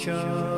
Sure.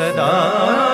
सदा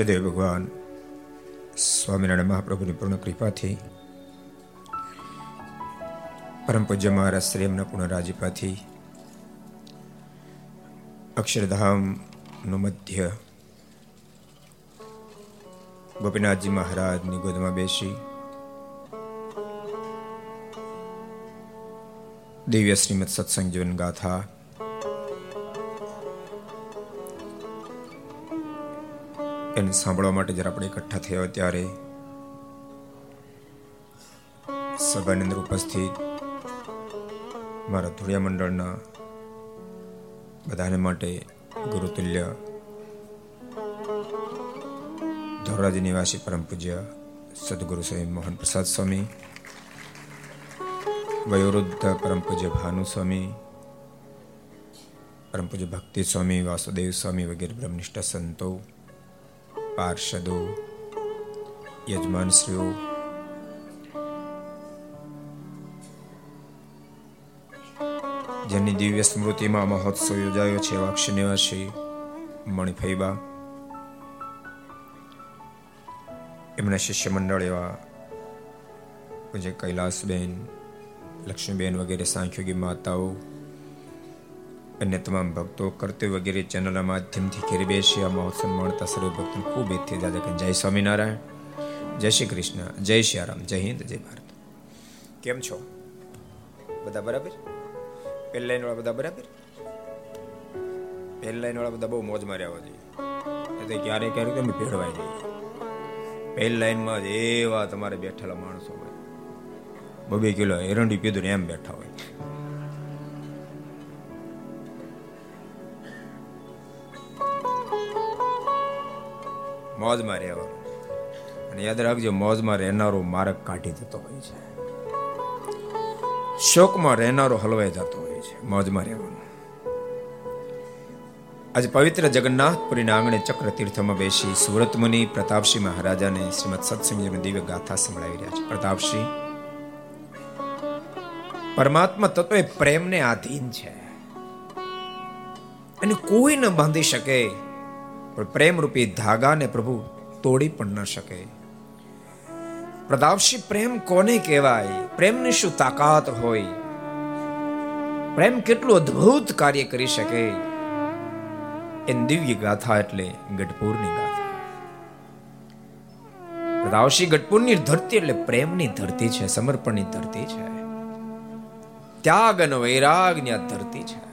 ઈષ્ટદેવ ભગવાન સ્વામિનારાયણ મહાપ્રભુની પૂર્ણ કૃપાથી, પરમ પૂજ્ય મહારાજ શ્રી એમના પૂર્ણ રાજીપાથી અક્ષરધામનું મધ્ય ગોપીનાથજી મહારાજની ગોદમાં બેસી, દિવ્ય શ્રીમદ સત્સંગ જીવન ગાથા એને સાંભળવા માટે જ્યારે આપણે એકઠા થયા ત્યારે સભાની અંદર ઉપસ્થિત મારા ધુળિયા મંડળના બધાને માટે ગુરુતુલ્ય ધોરાજ નિવાસી પરમ પૂજ્ય સદગુરુ સ્વામી મોહન પ્રસાદ સ્વામી, વયોવૃદ્ધ પરમ પૂજ્ય ભાનુ સ્વામી, પરમ પૂજ્ય ભક્તિ સ્વામી, વાસુદેવ સ્વામી વગેરે બ્રહ્મનિષ્ઠ સંતો પાર્ષદો, યજમાનશ્રીઓ. જેની દિવ્ય સ્મૃતિમાં મહોત્સવ યોજાયો છે એવા નિવાસી મણિફૈબા. એમના શિષ્ય મંડળ એવા જે કૈલાસબેન, લક્ષ્મીબેન વગેરે સાંખ્યોગી માતાઓ અન્ય તમામ ભક્તો કરતે વગેરે ચેનલના માધ્યમથી ઘેર બેસી આ મહોત્સવ માણતા સર્વ ભક્તો ખૂબ એથી દાદા જય સ્વામિનારાયણ. જય શ્રી કૃષ્ણ. જય શ્રી રામ. જય હિન્દ. જય ભારત. કેમ છો? બધા બરાબર? પહેલી લાઈન વાળા બધા બરાબર? પહેલી લાઈન વાળા બધા બહુ મોજ રહેવા જોઈએ. એટલે ક્યારેક ક્યારેક તમે ભેળવાઈ જઈએ પહેલી લાઈનમાં જ એવા તમારે બેઠેલા માણસો હોય. બબે કિલો એરંડી પીધું ને એમ બેઠા હોય. મોજમાં રહેવાનું અને યાદ રાખજો, મોજમાં રહેનારો માર્ગ કાઢી જતો હોય છે. શોકમાં રહેનારો હલવાઈ જતો હોય છે, મોજમાં રહેવાનું. આજે પવિત્ર જગન્નાથપુરીના આંગણે ચક્ર તીર્થમાં બેસી સુરત મુનિ પ્રતાપસિંહ મહારાજાને શ્રીમદ સત્સંગની દિવ્ય ગાથા સંભળાવી રહ્યા છે. પ્રતાપસિંહ પરમાત્મા તત્વ એ પ્રેમને આધીન છે. અને કોઈ ન બાંધી શકે પણ પ્રેમ રૂપી ધાગાને પ્રભુ તોડી પણ ન શકે. પ્રતાપસિંહ પ્રેમ કોને કહેવાય? પ્રેમની શું તાકાત હોય? પ્રેમ કેટલું અદ્ભુત કાર્ય કરી શકે? એની દિવ્ય ગાથા એટલે ગઢપુરની ગાથા. પ્રતાપસિંહ ગઢપુરની ધરતી એટલે પ્રેમની ધરતી છે, સમર્પણની ધરતી છે. ત્યાગ અને વૈરાગની આ ધરતી છે.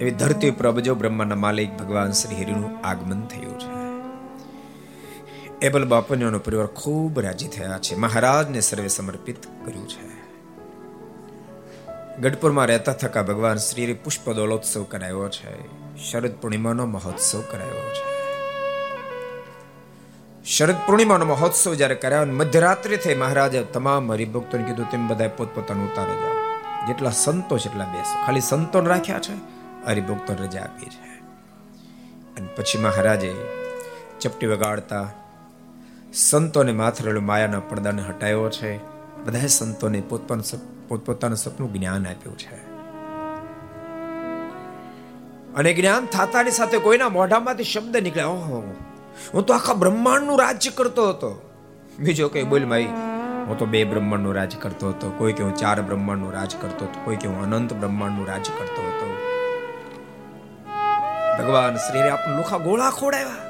એવી ધરતી ઉપર અબજો બ્રહ્માના માલિક ભગવાન શ્રી હરિનું આગમન થયું છે. એબલ બાપુનો પરિવાર ખૂબ રાજી થયા છે. મહારાજને સર્વે સમર્પિત કર્યું છે. ગઢપુરમાં રહેતા થકા ભગવાન શ્રી પુષ્પ દોલોત્સવ કરાયો છે. શરદ પૂર્ણિમાનો મહોત્સવ કરાયો છે. શરદ પૂર્ણિમાનો મહોત્સવ જ્યારે કરાયો મધ્યરાત્રિ થઈ મહારાજે તમામ હરિભક્તોને કીધું, તેમ બધા પોતપોતાનું ઉતારે જાઓ જેટલા સંતો છે એટલા બેસો. ખાલી સંતોને રાખ્યા છે? હરિભક્તો રજા આપી છે અને પછી મહારાજે ચપટી વગાડતા સંતોને માથે રહેલું માયાના પડદાને હટાયો છે. બધા સંતોને પોતપોતાનું સપનું જ્ઞાન આપ્યું છે. અને જ્ઞાન થતાની સાથે કોઈના મોઢામાંથી શબ્દ નીકળે. ઓહો. હું તો આખા બ્રહ્માંડનું રાજ્ય કરતો હતો. બીજો કઈ બોલ ભાઈ હું તો બે બ્રહ્માંડનું રાજ કરતો હતો. કોઈ કે હું ચાર બ્રહ્માંડનું રાજ કરતો હતો. કોઈ કે હું અનંત બ્રહ્માંડનું રાજ કરતો હતો. ભગવાન શ્રી આપણને લુખા ગોળા ખોડાવ્યા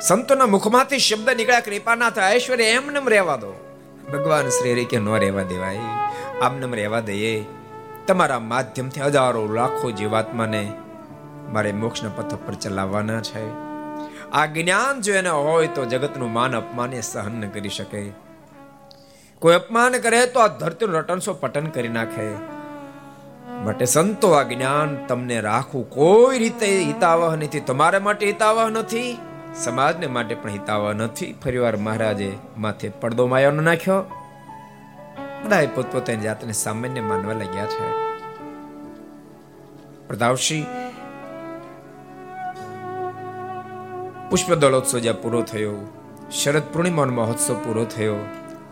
સંતોના મુખમાંથી શબ્દ નીકળ્યા કૃપાનાથ ઐશ્વર્ય એમને રહેવા દો. ભગવાન શ્રી હરિ કે, ન રહેવા દેવાય. આમને રહેવા દઈએ. તમારા માધ્યમથી હજારો લાખો જીવાત્માને મારે મોક્ષના પથ પર ચલાવવાના છે. આ જ્ઞાન જો એને હોય તો જગતનું માન અપમાન એ સહન ન કરી શકે. કોઈ અપમાન કરે તો આ ધરતીનું રટણસો પટન કરી નાખે. માટે સંતો આ જ્ઞાન તમને રાખવું કોઈ રીતે હિતાવહ નથી. તમારા માટે હિતાવહ નથી, સમાજને માટે પણ હિતાવહ નથી. ફરીવાર મહારાજે માથે પડદો માયાનો નાખ્યો. બધા પોતપોતાની જાતને સામાન્ય માનવા લાગ્યા છે. પ્રતાપસિંહ પુષ્પ દોલોત્સવ જ્યાં પૂરો થયો, શરદ પૂર્ણિમાનો મહોત્સવ પૂરો થયો,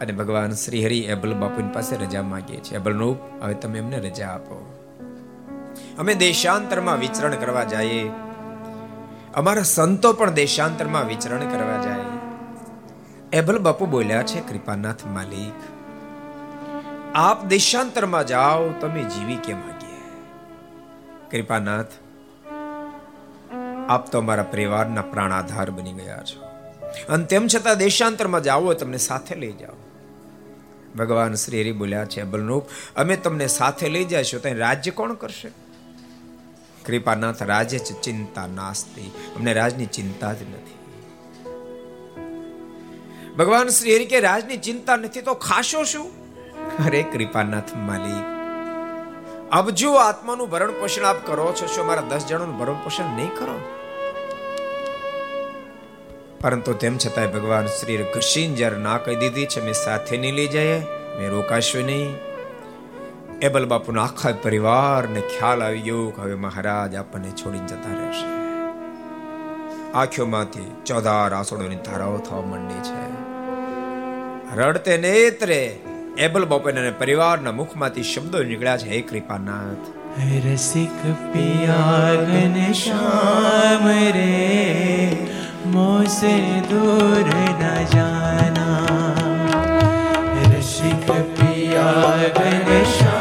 અને ભગવાન શ્રી હરિ એબલ બાપુની પાસે રજા માંગીએ છીએ. એબલ હવે તમે એમને રજા આપો. અમે દેશાંતરમાં વિચરણ કરવા જઈએ. અમારા સંતો પણ દેશાંતરમાં વિચરણ કરવા જાય. એબલ બાપુ બોલ્યા છે, કૃપાનાથ માલિક, આપ દેશાંતરમાં જાઓ, તમે જીવી કેમ હાગીએ કૃપાનાથ, આપ તો અમારા પરિવારના પ્રાણ આધાર બની ગયા છો. અને તેમ છતાં દેશાંતરમાં જાઓ, તમને સાથે લઈ જાઓ. ભગવાન શ્રી હરિ બોલ્યા છે બલરૂપ અમે તમને સાથે લઈ જઈશું, તો રાજ્ય કોણ કરશે? કૃપાનાથ રાજે છે ચિંતા નાસ્તી. અમને રાજની ચિંતા જ નથી. ભગવાન શ્રી હરિ કે રાજની ચિંતા નથી તો ખાશો શું? અરે કૃપાનાથ માલિક અબજો આત્માનું ભરણ પોષણ આપ કરો છો, શું મારા દસ જણાનું ભરણ પોષણ નહીં કરો? પરંતુ તેમ છતાંય ભગવાન શ્રી ઘસીને જ્યારે ના કહી દીધી છે મેં સાથે નહીં લઈ જઈએ મેં રોકાશું નહીં. એબલ બાપુના આખા પરિવારને ખ્યાલ આવી ગયો કે હવે મહારાજ આપણને છોડીને જતા રહેશે. આંખોમાંથી ચોધાર આસોડોની ધારાઓ થવા માંડી છે. રડતે નેત્રે એબલ બાપુના પરિવારના મુખમાંથી શબ્દો નીકળ્યા છે, હે કૃપાનાથ. રસિક પિયા શામ રે, મોસે દૂર ન જાના. રસિક પિયા ઘનશ્યામ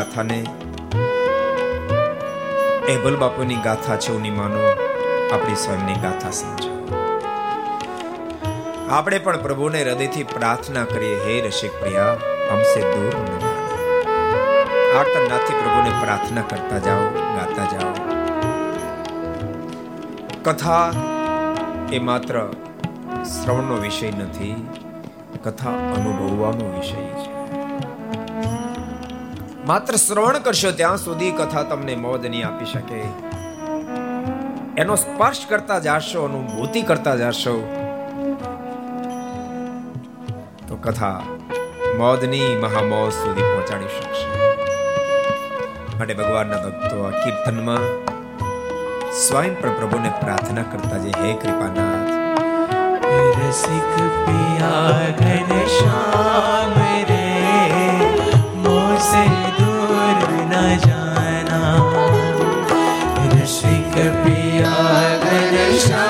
ગાથાને. એબલ બાપુની ગાથા છે, ઉની માનો, આપણી સ્વયંની ગાથા સમજો. આપણે પણ પ્રભુને હૃદયથી પ્રાર્થના કરીએ, હે રસિક પ્રિયા, હમસે દૂર જાના પ્રભુને પ્રાર્થના કરતા જાઓ, ગાતા જાઓ. કથા એ માત્ર શ્રવણનો વિષય નથી, કથા અનુભવવાનો વિષય માત્ર શ્રવણ કરશો ત્યાં સુધી કથા તમને મોજ નહીં આપી શકે. એનો સ્પર્શ કરતા જાશો, અનુભૂતિ કરતા જાશો. તો કથા મોદની મહામોજ સુધી પહોંચાડી શકશે. માટે ભગવાનના ભક્તો આ કીર્તનમાં સ્વયં પણ પ્રભુને પ્રાર્થના કરતા જે હે કૃપાનાથ. રસિક પિયા ઘનશ્યામ રે મોસે દૂર ન જાના રસિક પિયા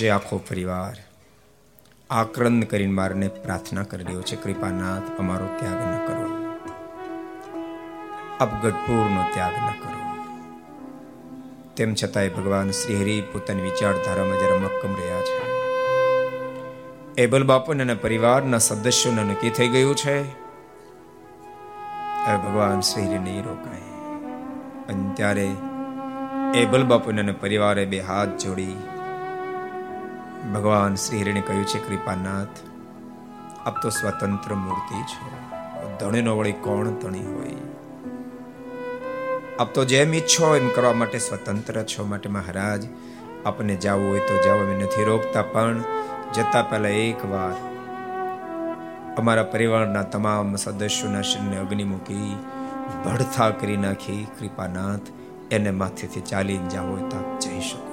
પ્રતાપસિંહ આખો પરિવાર. આક્રંદ કરીને મારને પ્રાર્થના કરી રહ્યો છે, કૃપાનાથ, અમારો ત્યાગ ન કરો. આપ ત્યાગ ન કરો. તેમ છતાંય ભગવાન શ્રી હરિ પોતાની વિચારધારામાં જરા મક્કમ રહ્યા છે. એબલ બાપુને અને પરિવારના સદસ્યોને નક્કી થઈ ગયું છે. હવે ભગવાન શ્રી નહીં રોકાય. અને ત્યારે એબલ બાપુને અને પરિવારે બે હાથ જોડી ભગવાન શ્રી હરિને કહ્યું છે, કૃપાનાથ, આપ તો સ્વતંત્ર મૂર્તિ છો. ધણીનો વળી કોણ ધણી હોય? આપ તો જેમ ઈચ્છો એમ કરવા માટે સ્વતંત્ર છો. માટે મહારાજ, આપને જવું હોય તો જાઓ, અમે નથી રોકતા, પણ જતા પહેલા એક વાર અમારા પરિવારના તમામ સદસ્યોના શરીરને અગ્નિ મૂકી ભડથા કરી નાખી. કૃપાનાથ, એને માથેથી ચાલીને જાવ હોય તો આપ જઈ શકો.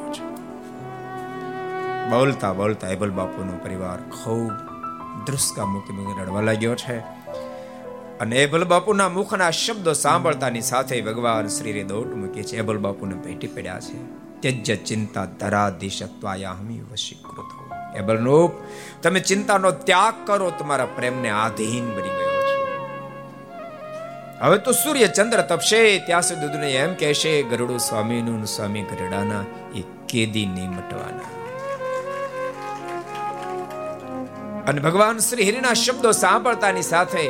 બોલતા બોલતા એબલ બાપુનો પરિવાર ખૂબ ધ્રુસકા મૂકી મૂકી રડવા લાગ્યો છે. અને એબલ બાપુના મુખના શબ્દો સાંભળતાની સાથે ભગવાન શ્રીરે દોટ મૂકે છે. એબલ બાપુને ભેટી પડ્યા છે. ત્યજ્ય ચિંતા ધરાધીશત્વાયામી વશીકૃત. હો એબલ રૂપ, તમે ચિંતાનો ત્યાગ કરો, તમારા પ્રેમને આધીન બની ગયો છો. હવે તો સૂર્ય ચંદ્ર તપશે, ત્યાં સુધી એમ કહેશે, ગરુડો સ્વામીનું સ્વામી ગરડાના એ કેદી નહીં મટવાના. અને ભગવાન શ્રી હરિના શબ્દો સાંભળતાની સાથે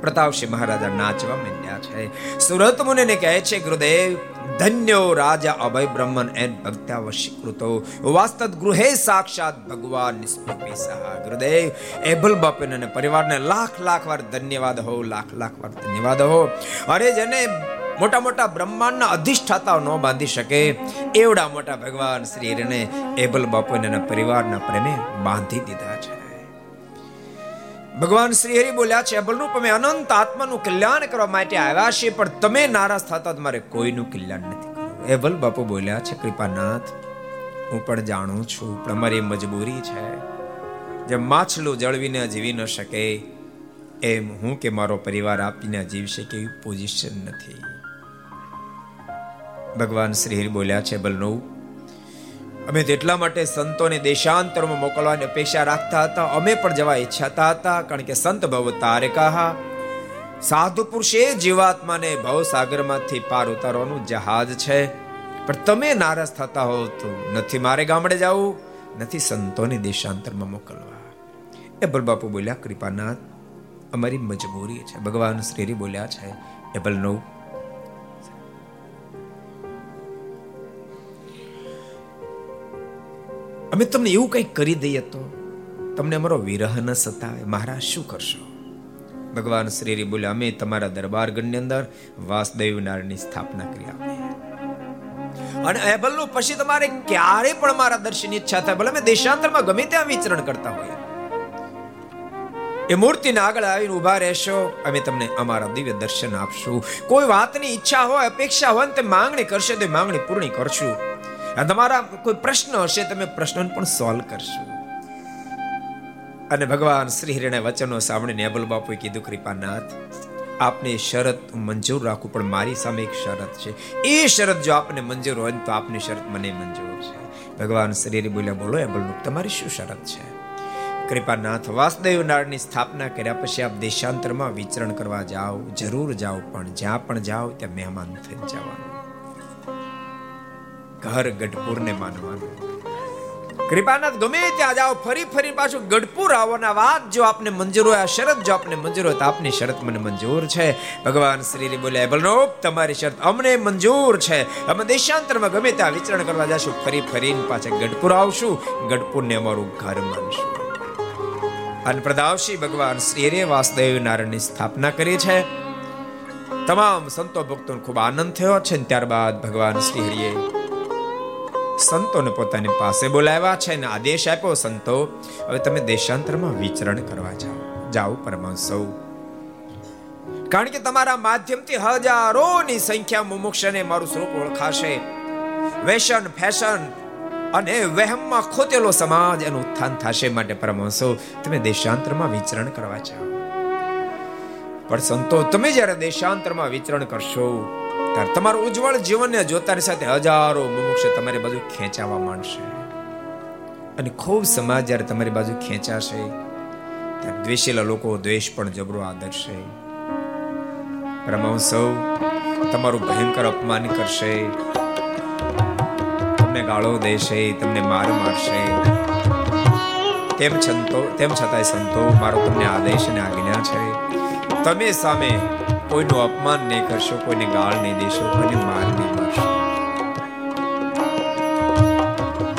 પ્રતાપસિંહ મહારાજા નાચવા માંડ્યા છે. સુરત મુનિને કહે છે, ગુરુદેવ, ધન્યો રાજા અભય બ્રહ્મન એન ભક્ત્યા કૃતો વાસ્તવ ગૃહે સાક્ષાત ભગવાન નિસ્પપી સહા. ગુરુદેવ એભલ બાપન અને પરિવારને લાખ લાખ વાર ધન્યવાદ હો, લાખ લાખ વાર ધન્યવાદ હો. અરે જેને મોટા મોટા બ્રહ્માંડના અધિષ્ઠાતાઓ ન બાંધી શકે, એવડા મોટા ભગવાન શ્રી હરિને એબલ બાપુને પરિવારના પ્રેમે બાંધી દીધા છે. ભગવાન શ્રી હરિ બોલ્યા છે અબલરૂપ અમે અનંત આત્માનું કલ્યાણ કરવા માટે આવ્યા છે પણ તમે નારાજ થતા તમારે કોઈનું કલ્યાણ નથી કરવું. બલ બાપુ બોલ્યા છે, કૃપાનાથ, હું પણ જાણું છું, પણ અમારી મજબૂરી છે. જેમ માછલું જળવીને જીવી ન શકે, એમ હું કે મારો પરિવાર આપીને જીવી શકે એવી પોઝિશન નથી. ભગવાન શ્રી હરિ બોલ્યા છે બલનવ અમે તેટલા માટે સંતોને દેશાંતરમાં મોકલવાની અપેક્ષા રાખતા હતા. અમે પણ જવા ઈચ્છાતા હતા, કારણ કે સંત ભવ તારે કહા સાધુ પુરુષે જીવાત્માને ભવસાગરમાંથી પાર ઉતારવાનું જહાજ છે. પણ તમે નારાજ થતા હો તો નથી મારે ગામડે જવું, નથી સંતોને દેશાંતરમાં મોકલવા. એ બલબાપુ બોલ્યા, કૃપાનાથ, અમારી મજબૂરી છે. ભગવાન શ્રીરી બોલ્યા છે, એ બલનો અમે તમને એવું કંઈક કરી દઈએ તો તમને અમારો વિરહ ન સતાવે. મહારાજ, શું કરશો? ભગવાન શ્રી બોલે, અમે તમારા દરબાર ગણની અંદર વાસદેવ નારાયણની સ્થાપના કરી આપી અને એબલનું પછી તમારે ક્યારે પણ મારા દર્શન ઈચ્છા થાય, ભલે અમે દેશાંતરમાં ગમે ત્યાં વિચરણ કરતા હોઈએ. એ મૂર્તિને આગળ આવીને ઊભા રહેશો, અમે તમને અમારા દિવ્ય દર્શન આપશું. કોઈ વાતની ઈચ્છા હોય, અપેક્ષા હોય તે માંગણી કરશે, તે માંગણી પૂર્ણ કરશું. તમારા કોઈ પ્રશ્ન હશે, તમે પ્રશ્નો પણ સોલ્વ કરશો. અને ભગવાન શ્રી હરિને વચનો સાંભળીને અબલ બાપુએ કીધું, કૃપાનાથ, આપને શરત મંજૂર રાખું, પણ મારી સામે એક શરત છે. એ શરત જો આપને મંજૂર હોય તો આપની શરત મને મંજૂર છે. ભગવાન શ્રી બોલ્યા, બોલો અબલમુખ તમારી શું શરત છે? કૃપાનાથ, વાસુદેવ નારાયણની સ્થાપના કર્યા પછી આપ દેશાંતરમાં વિચરણ કરવા જાઓ, જરૂર જાઓ, પણ જ્યાં પણ જાઓ, ત્યાં મહેમાન થઈ જવાનું. ઘર ગઢપુરને માનવાનું. કૃપાનાથ, ગમે ત્યાં જાઓ, ફરી ફરી પાછું ગઢપુર આવવાના વાત જો આપને મંજૂર હોય, આ શરત જો આપને મંજૂર હોય તો આપની શરત મને મંજૂર છે. ભગવાન શ્રી બોલ્યા બોલો તમારી શરત અમને મંજૂર છે. અમે દેશાંતરમાં ગમે ત્યાં વિચરણ કરવા જશું, ફરી ફરીને પાછા ગઢપુર આવશું. ગઢપુરને અમારું ઘર માનશું. અને પ્રદાવશી ભગવાન શ્રી હરે વાસુદેવ નારાયણની સ્થાપના કરી છે. તમામ સંતો ભક્તોને ખૂબ આનંદ થયો છે ત્યારબાદ ભગવાન શ્રી હરિએ સંતોને પોતાની પાસે બોલાવ્યા છે અને આદેશ આપ્યો, સંતો, હવે તમે દેશાંતરમાં વિચરણ કરવા જાઓ. જાઓ પરમાંસૌ કારણ કે તમારા માધ્યમથી હજારોની સંખ્યા મુમુક્ષને મારું સ્વરૂપ ઓળખાશે. વેશન, ફેશન અને વહેમમાં ખોતેલો સમાજ એનું ઉત્થાન થશે માટે પરમાંસો તમે દેશાંતરમાં વિચરણ કરવા જાઓ. પણ સંતો, તમે જ્યારે દેશાંતરમાં વિચરણ કરશો ત્યારે તમારું ઉજ્જવળ જીવનને જોતાની સાથે હજારો મુમુક્ષ તમારી બાજુ ખેંચાવા માંડશે. અને ખૂબ સમાજ જ્યારે તમારી બાજુ ખેંચાશે, ત્યારે દ્વેષેલા લોકો દ્વેષ પણ જબરો આદરશે. સૌ, તમારું ભયંકર અપમાન કરશે. તમને ગાળો દેશે, તમને માર મારશે. તેમ છંતો, તેમ છતાંય સંતો, મારો તમને આદેશ અને આજ્ઞા છે. તમે સામે કોઈનું અપમાન નહીં કરશો, કોઈને ગાળ નહીં દેશો, કોઈને માર નહીં મારશો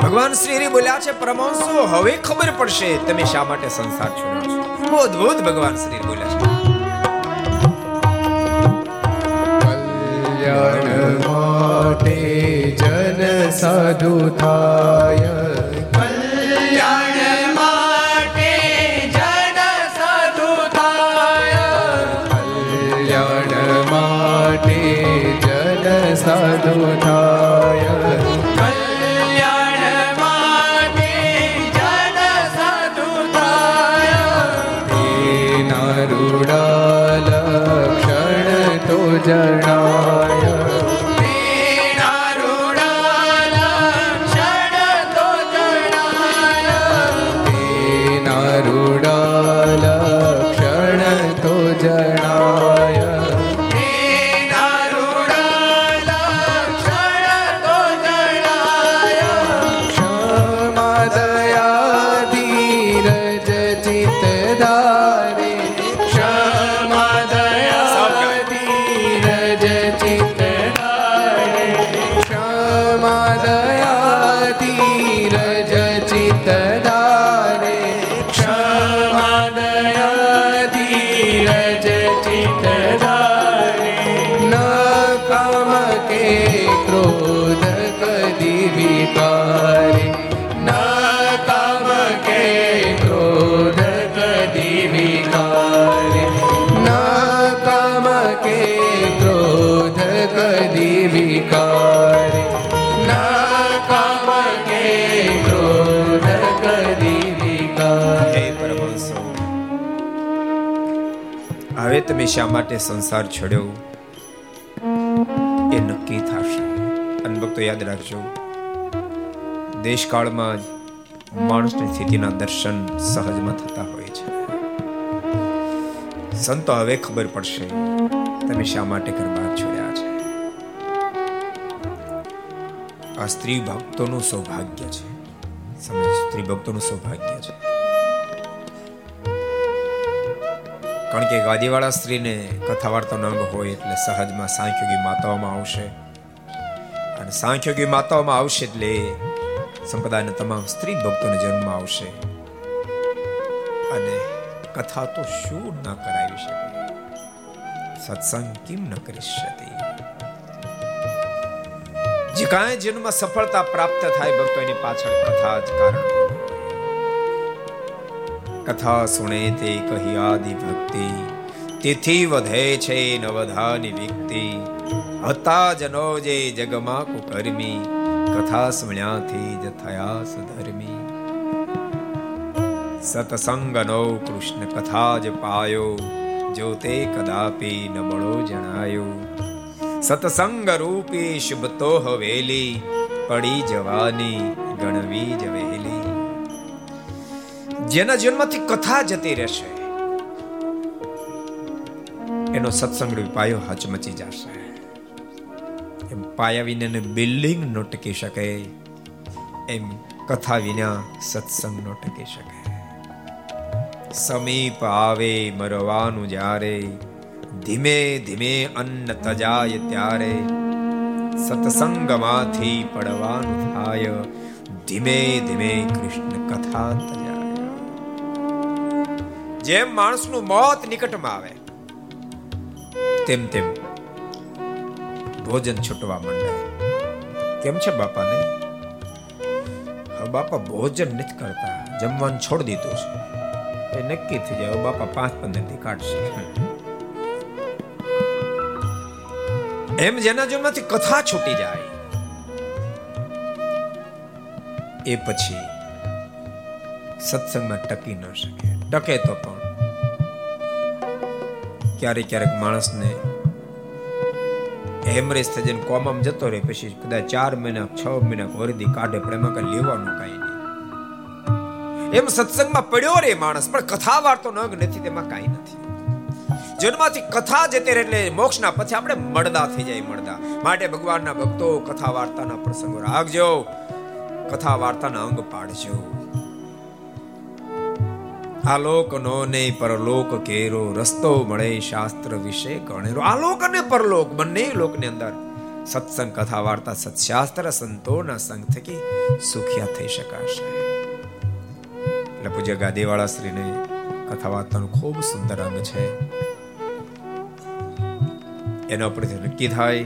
ભગવાન શ્રી હરિ બોલ્યા છે પરમાંશો હવે ખબર પડશે તમે શા માટે સંસાર છોડો છો. અદભુત ભગવાન શ્રી બોલ્યા છે. કલ્યાણ માટે જન સાધુ થાય. હવે તમે શા માટે સંસાર છોડ્યો? એ નક્કી થશે. અને ભક્તો યાદ રાખજો, દેશકાળમાં જ માણસની સ્થિતિના દર્શન સહજમાં થતા હોય છે. સંતો હવે ખબર પડશે, તમે શા માટે ઘર આ સ્ત્રી ભક્તોનું સૌભાગ્ય છે. સ્ત્રી ભક્તોનું સૌભાગ્ય છે. કારણ કે ગાદીવાળા સ્ત્રીને કથા વાર્તાનો અંગ હોય એટલે સહજમાં સાંખ્યોગી માતાઓમાં આવશે. અને સાંખ્યોગી માતાઓમાં આવશે એટલે સંપ્રદાયના તમામ સ્ત્રી ભક્તોને જન્મ આવશે. અને કથા તો શું ન કરાવી શકે? સત્સંગ કેમ ન કરી શકે? જે કાંઈ જીવનમાં સફળતા પ્રાપ્ત થાય ભક્તો એની પાછળ કથા જ કારણ કથા સુણે તે કહી આદિ ભક્તિ, તેથી વધે છે નવધાની વ્યક્તિ હતા જનો જે જગમાં કુકર્મી કથા સ્મણ્યાથી જ થયા સુધર્મી. સતસંગનો કૃષ્ણ કથા જ પાયો, જો તે કદાપી ન બળો જણાયો. સતસંગ રૂપી શુભ તો હવેલી પડી જવાની ગણવી જ વહેલી જેના જીવનમાંથી કથા જતી રહેશે, એનો સત્સંગ પાયો હચમચી જશે. એમ પાયા વિના બિલ્ડિંગ ન ટકી શકે, એમ કથા વિના સત્સંગ ન ટકી શકે. સમીપ આવે મરવાનું જ્યારે ધીમે ધીમે અન્ન તજાય ત્યારે સત્સંગમાંથી પડવાનું થાય ધીમે ધીમે કૃષ્ણ કથા તજાય. જેમ માણસનું મોત નિકટમાં આવે, તેમ તેમ ભોજન છૂટવા માંડે. કેમ છે બાપાને? બાપા ભોજન નથી કરતા. જમવાનું છોડી દીધું છે. એ નક્કી થઈ જાય. બાપા પાંચ પંદરથી કાઢશે. એમ જેના જીવનમાંથી કથા છૂટી જાય, એ પછી સત્સંગમાં ટકી ન શકે. ટકે તો પણ. ક્યારેક ક્યારેક માણસને હેમરેજ થઈ જઈને કોમામાં જતો રહે, પછી કદાચ ચાર મહિના, છ મહિના વરદી કાઢે, પણ એમાં કઈ લેવાનું કઈ નહીં. એમ સત્સંગમાં પડ્યો રે માણસ, પણ કથા વાર્તો ન નથી, તેમાં કાંઈ નથી. જન્મમાંથી કથા જતી રહે એટલે મોક્ષના પછી આપણે મળદા થઈ જાય, મળદા. માટે ભગવાનના ભક્તો કથા વાર્તાના પ્રસંગો રાખજો. કથા વાર્તાના અંગ પાડજો. આલોક નો ને પરલોક કેરો, રસ્તો મળે શાસ્ત્ર વિશે ગણેરો. આલોક અને પરલોક બંને લોકની અંદર સત્સંગ, કથા વાર્તા, સત્શાસ્ત્ર, સંતોના સંગ થકી સુખિયા થઈ શકાશે. એટલે પૂજ્ય ગાદીવાળા શ્રીને કથા વાર્તાનું ખૂબ સુંદર અંગ છે. એના પરથી નક્કી થાય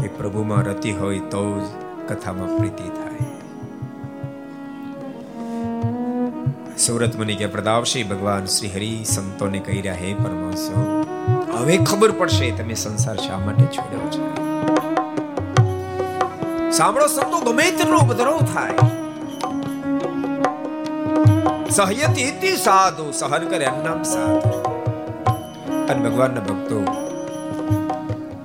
કે પ્રભુમાં રતિ હોય તો જ કથામાં પ્રીતિ થાય. સુરત મુનિ કે પ્રદાવશી ભગવાન શ્રી હરિ સંતોને કહી રહ્યા, હે પરમાંસો હવે ખબર પડશે તમે સંસાર શા માટે છોડ્યો છે. સાંભળો, સંતો ગમે તેટલો ઉપદ્રવ થાય. સહયતી સાધુ, સહન કરે નામ સાધુ. અને ભગવાનના ભક્તો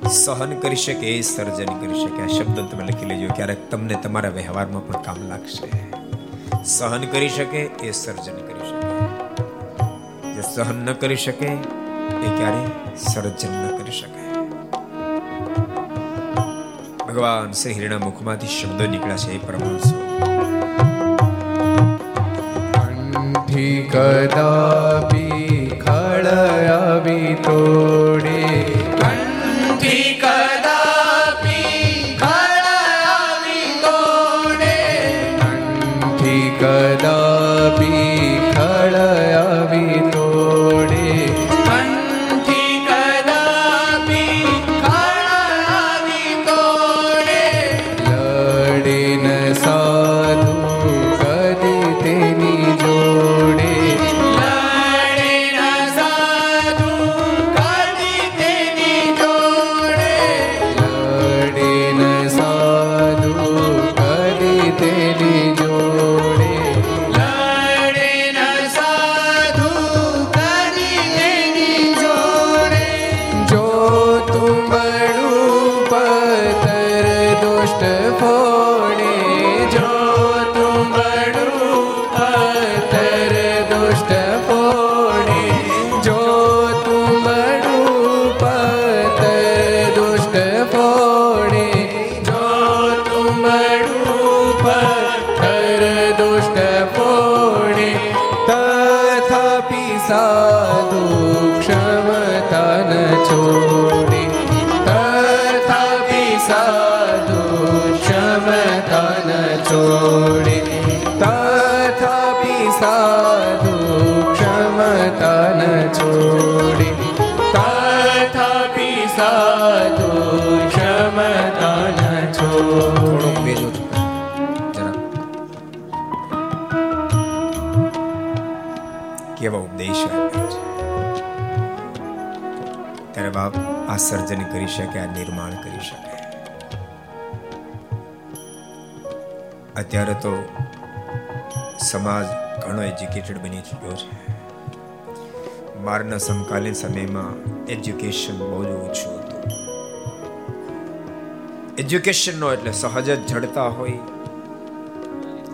સહન કરી શકે, સર્જન કરી શકે. આ શબ્દ તમે લખી લેજો. ક્યારેક તમને તમારા વ્યવહારમાં પણ કામ લાગશે. સહન કરી શકે, એ સર્જન કરી શકે. જે સહન ન કરી શકે, એ ક્યારે સર્જન ન કરી શકે. ભગવાન શ્રી હિરણા મુખમાંથી શબ્દો નીકળ્યા છે, એ પરમાણુ કદાપી તોડે આ સર્જન કરી શકે, આ નિર્માણ કરી શકે. અત્યારે તો સમાજ ઘણો એજ્યુકેટેડ બની ચૂક્યો છે. મારના સમકાલીન સમયમાં એજ્યુકેશન બહુ જ ઓછું હતું. એજ્યુકેશન નો એટલે સહજ જ જડતા હોય,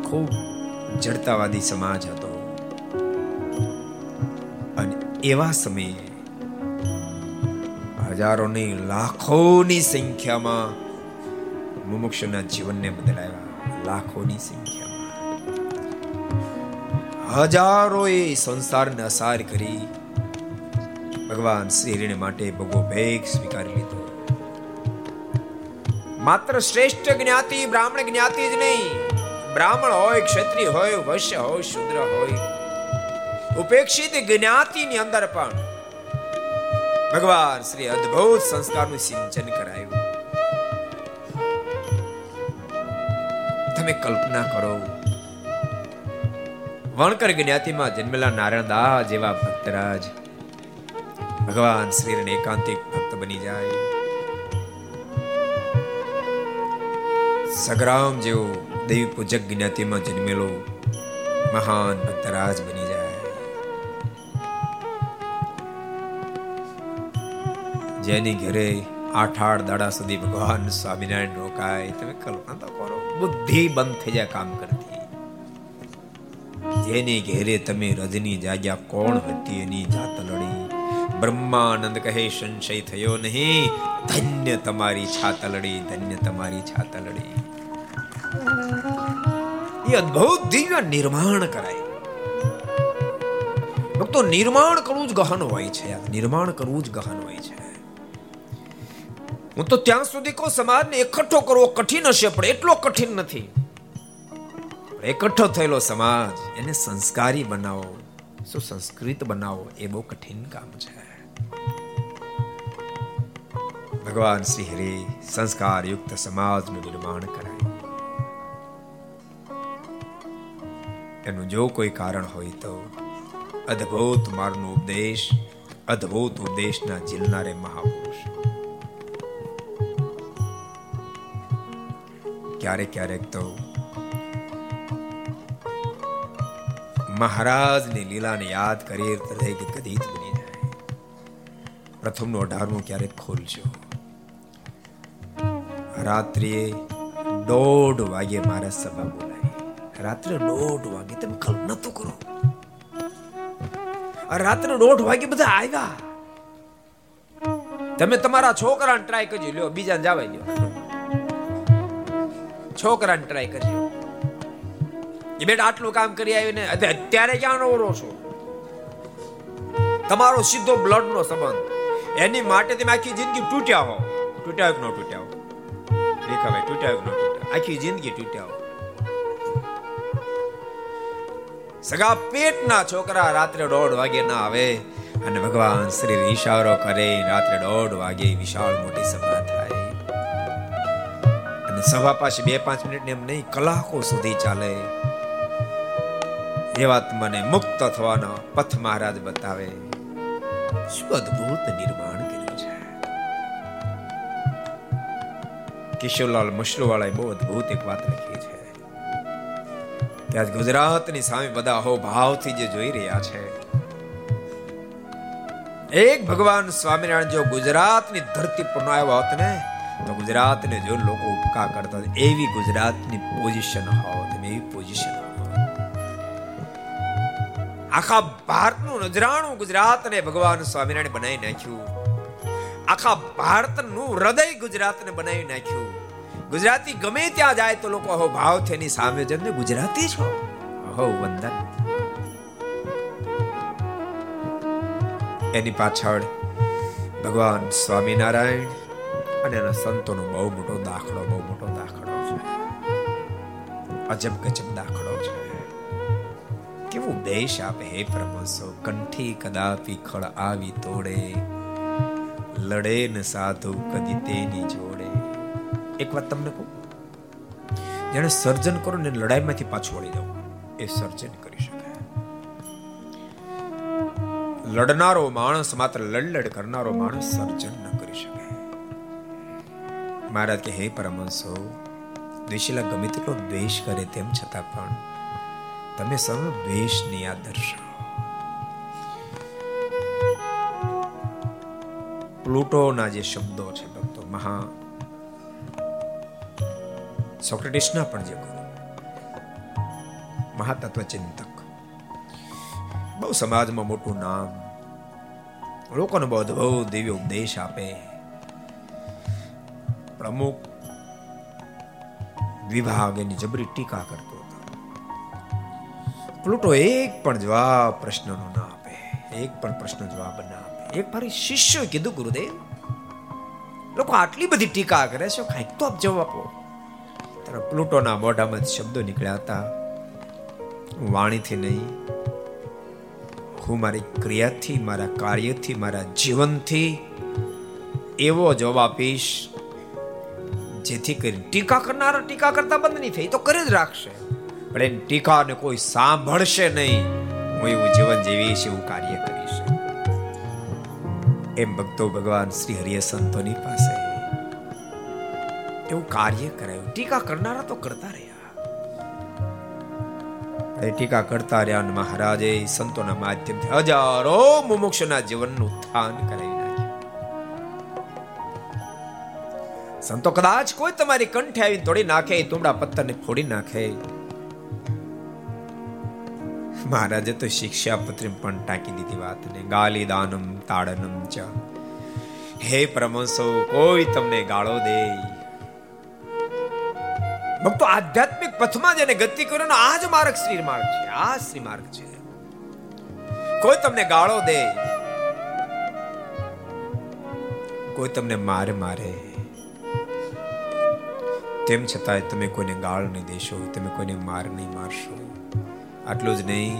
ખૂબ જડતાવાદી સમાજ હતો. અને એવા સમયે હજારોની લાખોની સંખ્યામાં મુમુક્ષુના જીવનને બદલાવ્યા લાખોની સંખ્યામાં હજારોએ સંસારને અસાર કરી ભગવાન શ્રીને માટે ભગવો ભેગ સ્વીકારી લીધો માત્ર શ્રેષ્ઠ જ્ઞાતિ બ્રાહ્મણ જ્ઞાતિ જ નહીં બ્રાહ્મણ હોય ક્ષત્રિય હોય વૈશ્ય હોય શુદ્ર હોય ઉપેક્ષિત જ્ઞાતિની અંદર પણ ભગવાન શ્રી અદ્ભુત સંસ્કારનું સિંચન કરાયું તમે કલ્પના કરો વણકર જ્ઞાતિમાં જન્મેલા નારાયણ દાસ જેવા ભક્તરાજ ભગવાન શ્રીને એકાંતિક ભક્ત બની જાય સગ્રામ જેવો દેવી પૂજક જ્ઞાતિમાં જન્મેલો મહાન ભક્તરાજ બની જેની ઘરે આઠ આઠ દાડા સુધી ભગવાન સ્વામિનારાયણ રોકાય. તમે કલ્પના તો કરો, બુદ્ધિ બંધ થઈ જાય કામ કરતી. જેની ઘેરે તમે રજની જાગ્યા, કોણ હતી એની જાત લડી? બ્રહ્માનંદ કહે, સંશય થયો નહીં. ધન્ય તમારી છાતલડી ધન્ય તમારી છાતલડી એ અદ્ભુત દિવ્ય નિર્માણ કરાય. ભક્તો, નિર્માણ કરવું જ ગહન હોય છે. નિર્માણ કરવું જ ગહન હોય છે. હું તો ત્યાં સુધી કહું, સમાજને એકઠો કરવો કઠિન હશે, પણ એટલો કઠિન નથી. એકઠો થયેલો સમાજ, એને સંસ્કારી બનાવો. સુસંસ્કૃત બનાવો, એ બહુ કઠિન કામ છે. ભગવાન શ્રી હરિ સંસ્કાર યુક્ત સમાજનું નિર્માણ કરાય. એનું જો કોઈ કારણ હોય તો અદ્ભુત મારનો ઉપદેશ, અદ્ભુત ઉપદેશના જીલનારે મહાપુરુષ. ક્યારેક ક્યારેક તો મહારાજની લીલાને યાદ કરી હૃદય બની જાય. પ્રથમનો અઢારમું ક્યારેક ખોલજો. રાત્રિએ દોઢ વાગે મારા સભા બોલાવી રાત્રે દોઢ વાગે તમે કલ્પના તો કરો. રાત્રે દોઢ વાગે બધા આવ્યા. તમે તમારા છોકરાને ટ્રાય કરજો. લ્યો, બીજાને જવા દો. છોકરાને ટ્રાય કરજો એ બેટા આટલું કામ કરી આવ્યું ને અત્યારે ક્યાં નવરો છો? તમારો સીધો બ્લડ નો સંબંધ. એની માટે તમે આખી જિંદગી તૂટ્યા હો. તૂટ્યા કે ન તૂટ્યા હો? દેખાવે તૂટ્યા કે ન તૂટ્યા? આખી જિંદગી તૂટ્યા હો. સગા પેટના છોકરા રાત્રે દોઢ વાગે ના આવે અને ભગવાન શ્રી ઈશારો કરે. રાત્રે દોઢ વાગે વિશાળ મોટી સભા અને સભા પાછી બે પાંચ મિનિટ એમ નહીં, કલાકો સુધી ચાલે. એવા મને મુક્ત થવાનો પથ મહારાજ બતાવે. શું અદભુત નિર્માણ કર્યું છે. કિશોરલાલ મશરૂવાળાએ બહુ અદભુત એક વાત લખી છે. કે ગુજરાતની સામે બધા હો ભાવથી જે જોઈ રહ્યા છે. એક ભગવાન સ્વામિનારાયણ જો ગુજરાતની ધરતી પર આવ્યો હોત ને તો ગુજરાતને જો લોકો ઉપકાર કરતા એવી ગુજરાતની પોઝિશન હોત એવી પોઝિશન આખા ભારતનું નજરાણું ગુજરાતને ભગવાન સ્વામિનારાયણ બનાવી નાખ્યું. આખા ભારતનું હૃદય ગુજરાતને બનાવી નાખ્યું. ગુજરાતી ગમે ત્યાં જાય તો લોકો અહો ભાવ એની સામે જઈને ગુજરાતી છો. અહો વંદન એની પાછળ ભગવાન સ્વામિનારાયણ અને એના સંતોનો બહુ મોટો દાખલો, બહુ મોટો દાખલો છે. અજબ ગજબ દાખલો છે. કેવું દેશ આપે હે પરમસો કંઠી કદાપી ખળ આવી તોડે. લડે ન સાધુ કદી તેની જોડે. એક વાત તમને કહું? જેને સર્જન કરો ને લડાઈમાંથી પાછું વળી દઉં, એ સર્જન કરી શકાય. લડનારો માણસ માત્ર લડ લડ કરનારો માણસ સર્જન મહારાજ કે, હે પરમહંસો, દ્વેષીલા ગમે તેટલો દ્વેષ કરે તેમ છતાં પણ તમે સૌ દ્વેષની આ દર્શાવો. પ્લુટોના જે શબ્દો છે, ભક્તો, મહા સોક્રેટિસના પણ જે ગુરુ મહાતત્વ ચિંતક બહુ સમાજમાં મોટું નામ, લોકોને બહુ બહુ દિવ્ય ઉપદેશ આપે પ્રમુખ વિભાગ એની જબરી ટીકા કરતો હતો. પ્લુટો એક પણ જવાબ પ્રશ્નનો ના આપે. એક પણ પ્રશ્ન જવાબ ના આપે. એક મારી શિષ્ય કીધું, ગુરુદેવ, લોકો આટલી બધી ટીકા કરે છે, કાંઈક તો આપ જવાબ આપો. ત્યારે પ્લુટોના મોઢામાં શબ્દો નીકળ્યા હતા. વાણીથી નહીં, હું મારી ક્રિયાથી, મારા કાર્યથી, મારા જીવનથી એવો જવાબ આપીશ જેથી કરી ટીકા કરનારા ટીકા કરતા બંધ નહીં થાય. તો કરી જ રાખશે. પણ એની ટીકાને કોઈ સાંભળશે નહીં. હું એવું જીવન જીવીશ એવું કાર્ય કરીશ એમ ભક્તો ભગવાન શ્રી હરિય સંતોની પાસે એવું કાર્ય કરાયું. ટીકા કરનારા તો કરતા રહ્યા. એ ટીકા કરતા રહ્યા અને મહારાજે સંતોના માધ્યમથી હજારો મુમુક્ષના જીવનનું ઉત્થાન કરાવી સંતો કદાચ કોઈ તમારી કંઠે આવીને તોડી નાખે તુમડા પથ્થરને ફોડી નાખે. મહારાજે તો શિક્ષા પત્રી પણ ટાંકી દીધી વાતને. ગાલી દાનમ તાડનમ ચ. હે પ્રમસો, કોઈ તમને ગાળો દે. ભક્તો, આધ્યાત્મિક પથમાં જેને ગતિ કર્યો આ જ માર્ગ શ્રી માર્ગ છે. આ શ્રી માર્ગ છે. કોઈ તમને ગાળો દે. કોઈ તમને મારે મારે. તેમ છતાંય તમે કોઈને ગાળ નહીં દેશો, તમે કોઈને માર નહીં મારશો. આટલું જ નહીં,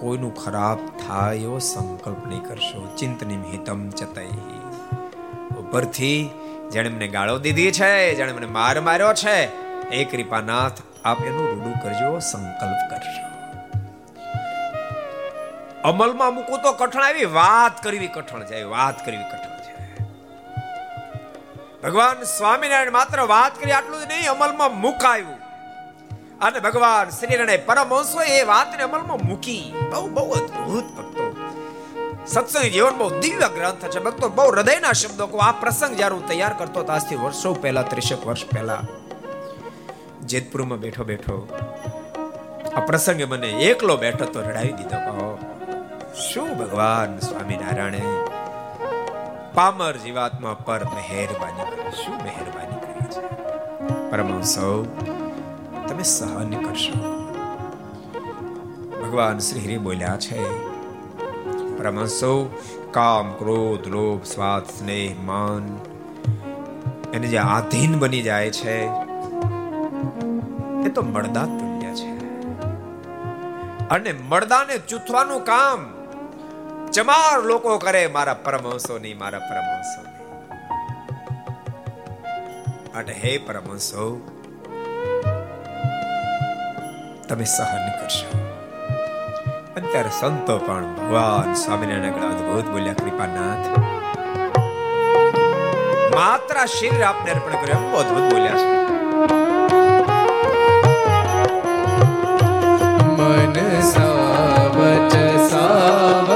કોઈનું ખરાબ થાય એવો સંકલ્પ નહીં કરશો. ચિંતની હિતમ ચતઈ ઉપરથી જેણે મને ગાળો દીધી છે, જેણે મને માર માર્યો છે, એ કૃપાનાથ આપ એનું રૂડું કરજો, સંકલ્પ કરજો. અમલમાં મૂકવું તો કઠણ આવી વાત કરવી કઠણ જાય વાત કરવી કઠણ. ભગવાન સ્વામિનારાયણ માત્ર વાત કરી, આટલું જ નહીં, અમલમાં મુકાયું. અને ભગવાન શ્રી રણે પરમહંસો એ વાતને અમલમાં મૂકી. બહુ બહુ અદ્ભુત ભક્તો. સત્સંગ જીવન બહુ દિવ્ય ગ્રંથ છે. ભક્તો બહુ હૃદયના શબ્દો કો આ પ્રસંગ જ્યારે હું તૈયાર કરતો હતો, આજથી વર્ષો પહેલા, ત્રીસેક વર્ષ પહેલા, જેતપુરમાં બેઠો બેઠો, આ પ્રસંગે મને એકલો બેઠો તો રડાવી દીધો. કહો, શું ભગવાન સ્વામિનારાયણે? પામર જીવાત્મા પર મહેરબાની કરી, શું મહેરબાની કરી છે પરમહંસો તમે સહન કરશો. ભગવાન શ્રી હરિ બોલ્યા છે, પરમહંસો કામ, ક્રોધ, લોભ સ્વાદ સ્નેહ, માન, એને જે આધીન બની જાય છે, એ તો મળદા પુણ્ય છે. અને મળદાને ચૂથવાનું કામ ચમાર લોકો કરે મારા પરમહંસો નહીં મારા પરમહંસો અને હે પરમહંસો, તમે સહન કરશો. અત્યારે સંતો પણ ભગવાન સ્વામિનારાયણ અદભુત બોલ્યા, કૃપાનાથ. માત્ર શરીર આપને અર્પણ કર્યું, એમ અદભુત બોલ્યા છે. મન સાવચ સાવ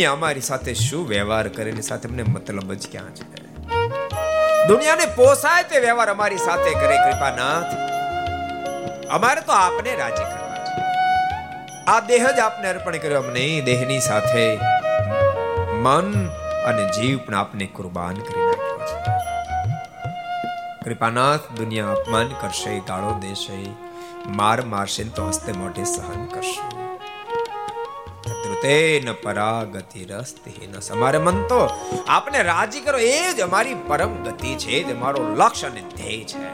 દુનિયા અમારી સાથે શું વ્યવહાર કરે એની સાથે અમને મતલબ જ ક્યાં છે? દુનિયાને પોસાય તે વ્યવહાર અમારી સાથે કરે, કૃપાનાથ. અમારે તો આપને રાજી કરવા છે. આ દેહ જ આપને અર્પણ કર્યો અમને દેહની સાથે મન અને જીવ પણ આપને કુરબાન કરી નાખ્યો છે. કૃપાનાથ, દુનિયા અપમાન કરશે ગાળો દેશે, માર મારશે તો હસ્તે મોઢે સહન કરશે. ધ્રુતેન પરાગતિ રસ્તી સમારે મન તો. આપને રાજી કરો, એ જ અમારી પરમ ગતિ છે જ અમારો લક્ષ્ય અને ધ્યેય છે.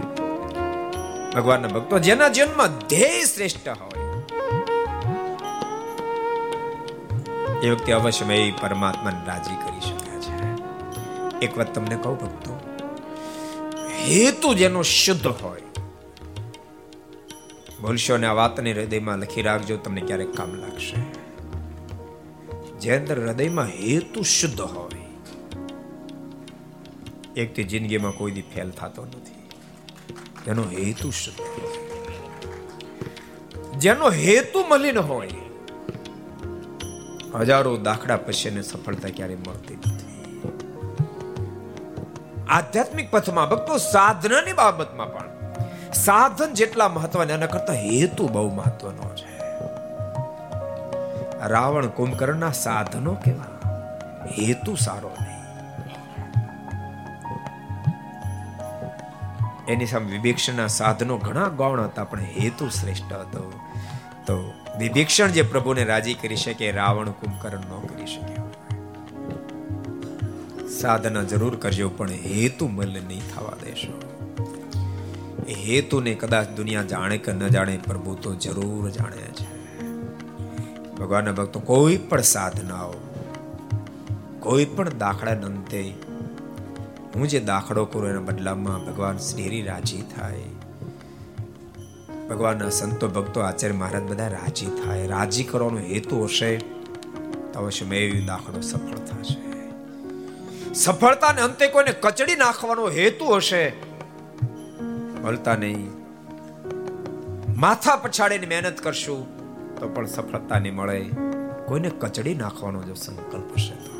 ભગવાનના ભક્તો, જેના જીવનમાં ધ્યેય શ્રેષ્ઠ હોય. એ વ્યક્તિ અવશ્ય એ પરમાત્માને રાજી કરી શકે છે. એક વાત તમને કહું ભક્તો, હેતુ જેનો શુદ્ધ હોય. બોલશો ને આ વાતને હૃદયમાં લખી રાખજો, તમને ક્યારેક કામ લાગશે. જે અંદર હૃદયમાં હેતુ શુદ્ધ હોય. એક તે જિંદગીમાં કોઈ દી ફેલ થતો નથી. એનો હેતુ શુદ્ધ જેનો હેતુ મલિન હોય. હજારો દાખલા પછી એને સફળતા ક્યારે મળતી નથી. આધ્યાત્મિક પથમાં ભક્તો સાધનાની બાબતમાં પણ સાધન જેટલા મહત્વના એના કરતા હેતુ બહુ મહત્વનો છે. રાવણ કુંભકર્ણના સાધનો કેવા હેતુ સારો નહીં. એની સામે વિભીક્ષણના સાધનો ઘણા ગૌણ હતા, પણ હેતુ શ્રેષ્ઠ હતો. તો વિભીક્ષણ જે પ્રભુને રાજી કરી શકે, રાવણ કુંભકર્ણ ન કરી શક્યો સાધના જરૂર કરજો, પણ હેતુ મલ્ય નહીં થવા દેશો. હેતુને કદાચ દુનિયા જાણે કે ન જાણે પ્રભુ તો જરૂર જાણે છે. ભગવાનના ભક્તો, કોઈ પણ સાધનાઓ, કોઈ પણ દાખલા અંતે હું જે દાખલો કરું એના બદલામાં ભગવાન શ્રીહરિ રાજી થાય. ભગવાનના સંતો, ભક્તો, આચાર્ય મહારાજ બધા રાજી થાય. રાજી કરવાનો હેતુ હશે તો અવશ્ય મેં દાખલો સફળ થશે. સફળતાને અંતે કોઈને કચડી નાખવાનો હેતુ હશે. મળતા નહીં. માથા પછાડીને મહેનત કરશું. તો પણ સફળતા નહીં મળે. કોઈને કચડી નાખવાનો જો સંકલ્પ છે તો.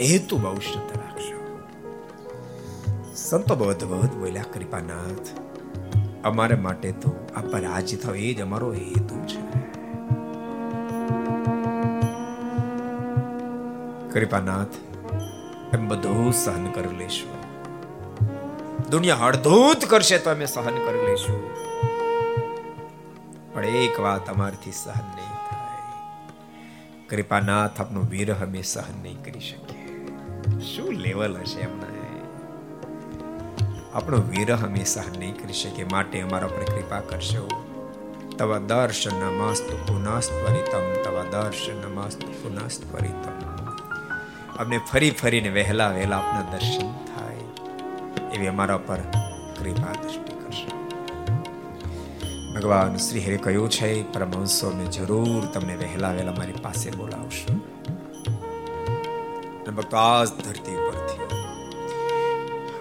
હેતુ શુદ્ધ રાખશો સંતો બહુ અદભુત બોલ્યા, કૃપાનાથ, અમારે માટે તો આ પર રાજી થાવ એ જ અમારો હેતુ છે. કૃપાનાથ, એમ બધું સહન કરી લેશું. દુનિયા હળધૂત કરશે તો અમે સહન કરી લેશું. પણ એક વાત અમારથી સહન નહીં થાય. કૃપાનાથ આપનો વિરહ અમે સહન નહીં કરી શકીએ. શું લેવલ હશે એમના આપણો વિરહ અમે સહન નહીં કરી શકીએ માટે અમારા પર કૃપા કરશો. તવ દર્શન નમસ્તુ પુનસ્ત્વરિતમ તવ દર્શન નમસ્તુ પુનસ્ત્વરિતમ અમને ફરી ફરીને વહેલા વહેલા આપના દર્શન થાય એવી અમારા પર કૃપા દ્રષ્ટિ ભગવાન શ્રી હરે કહ્યું છે પરમહંસો મેં જરૂર તમને વહેલા વહેલા મારી પાસે બોલાવશો. ભક્તો આ ધરતી ઉપરથી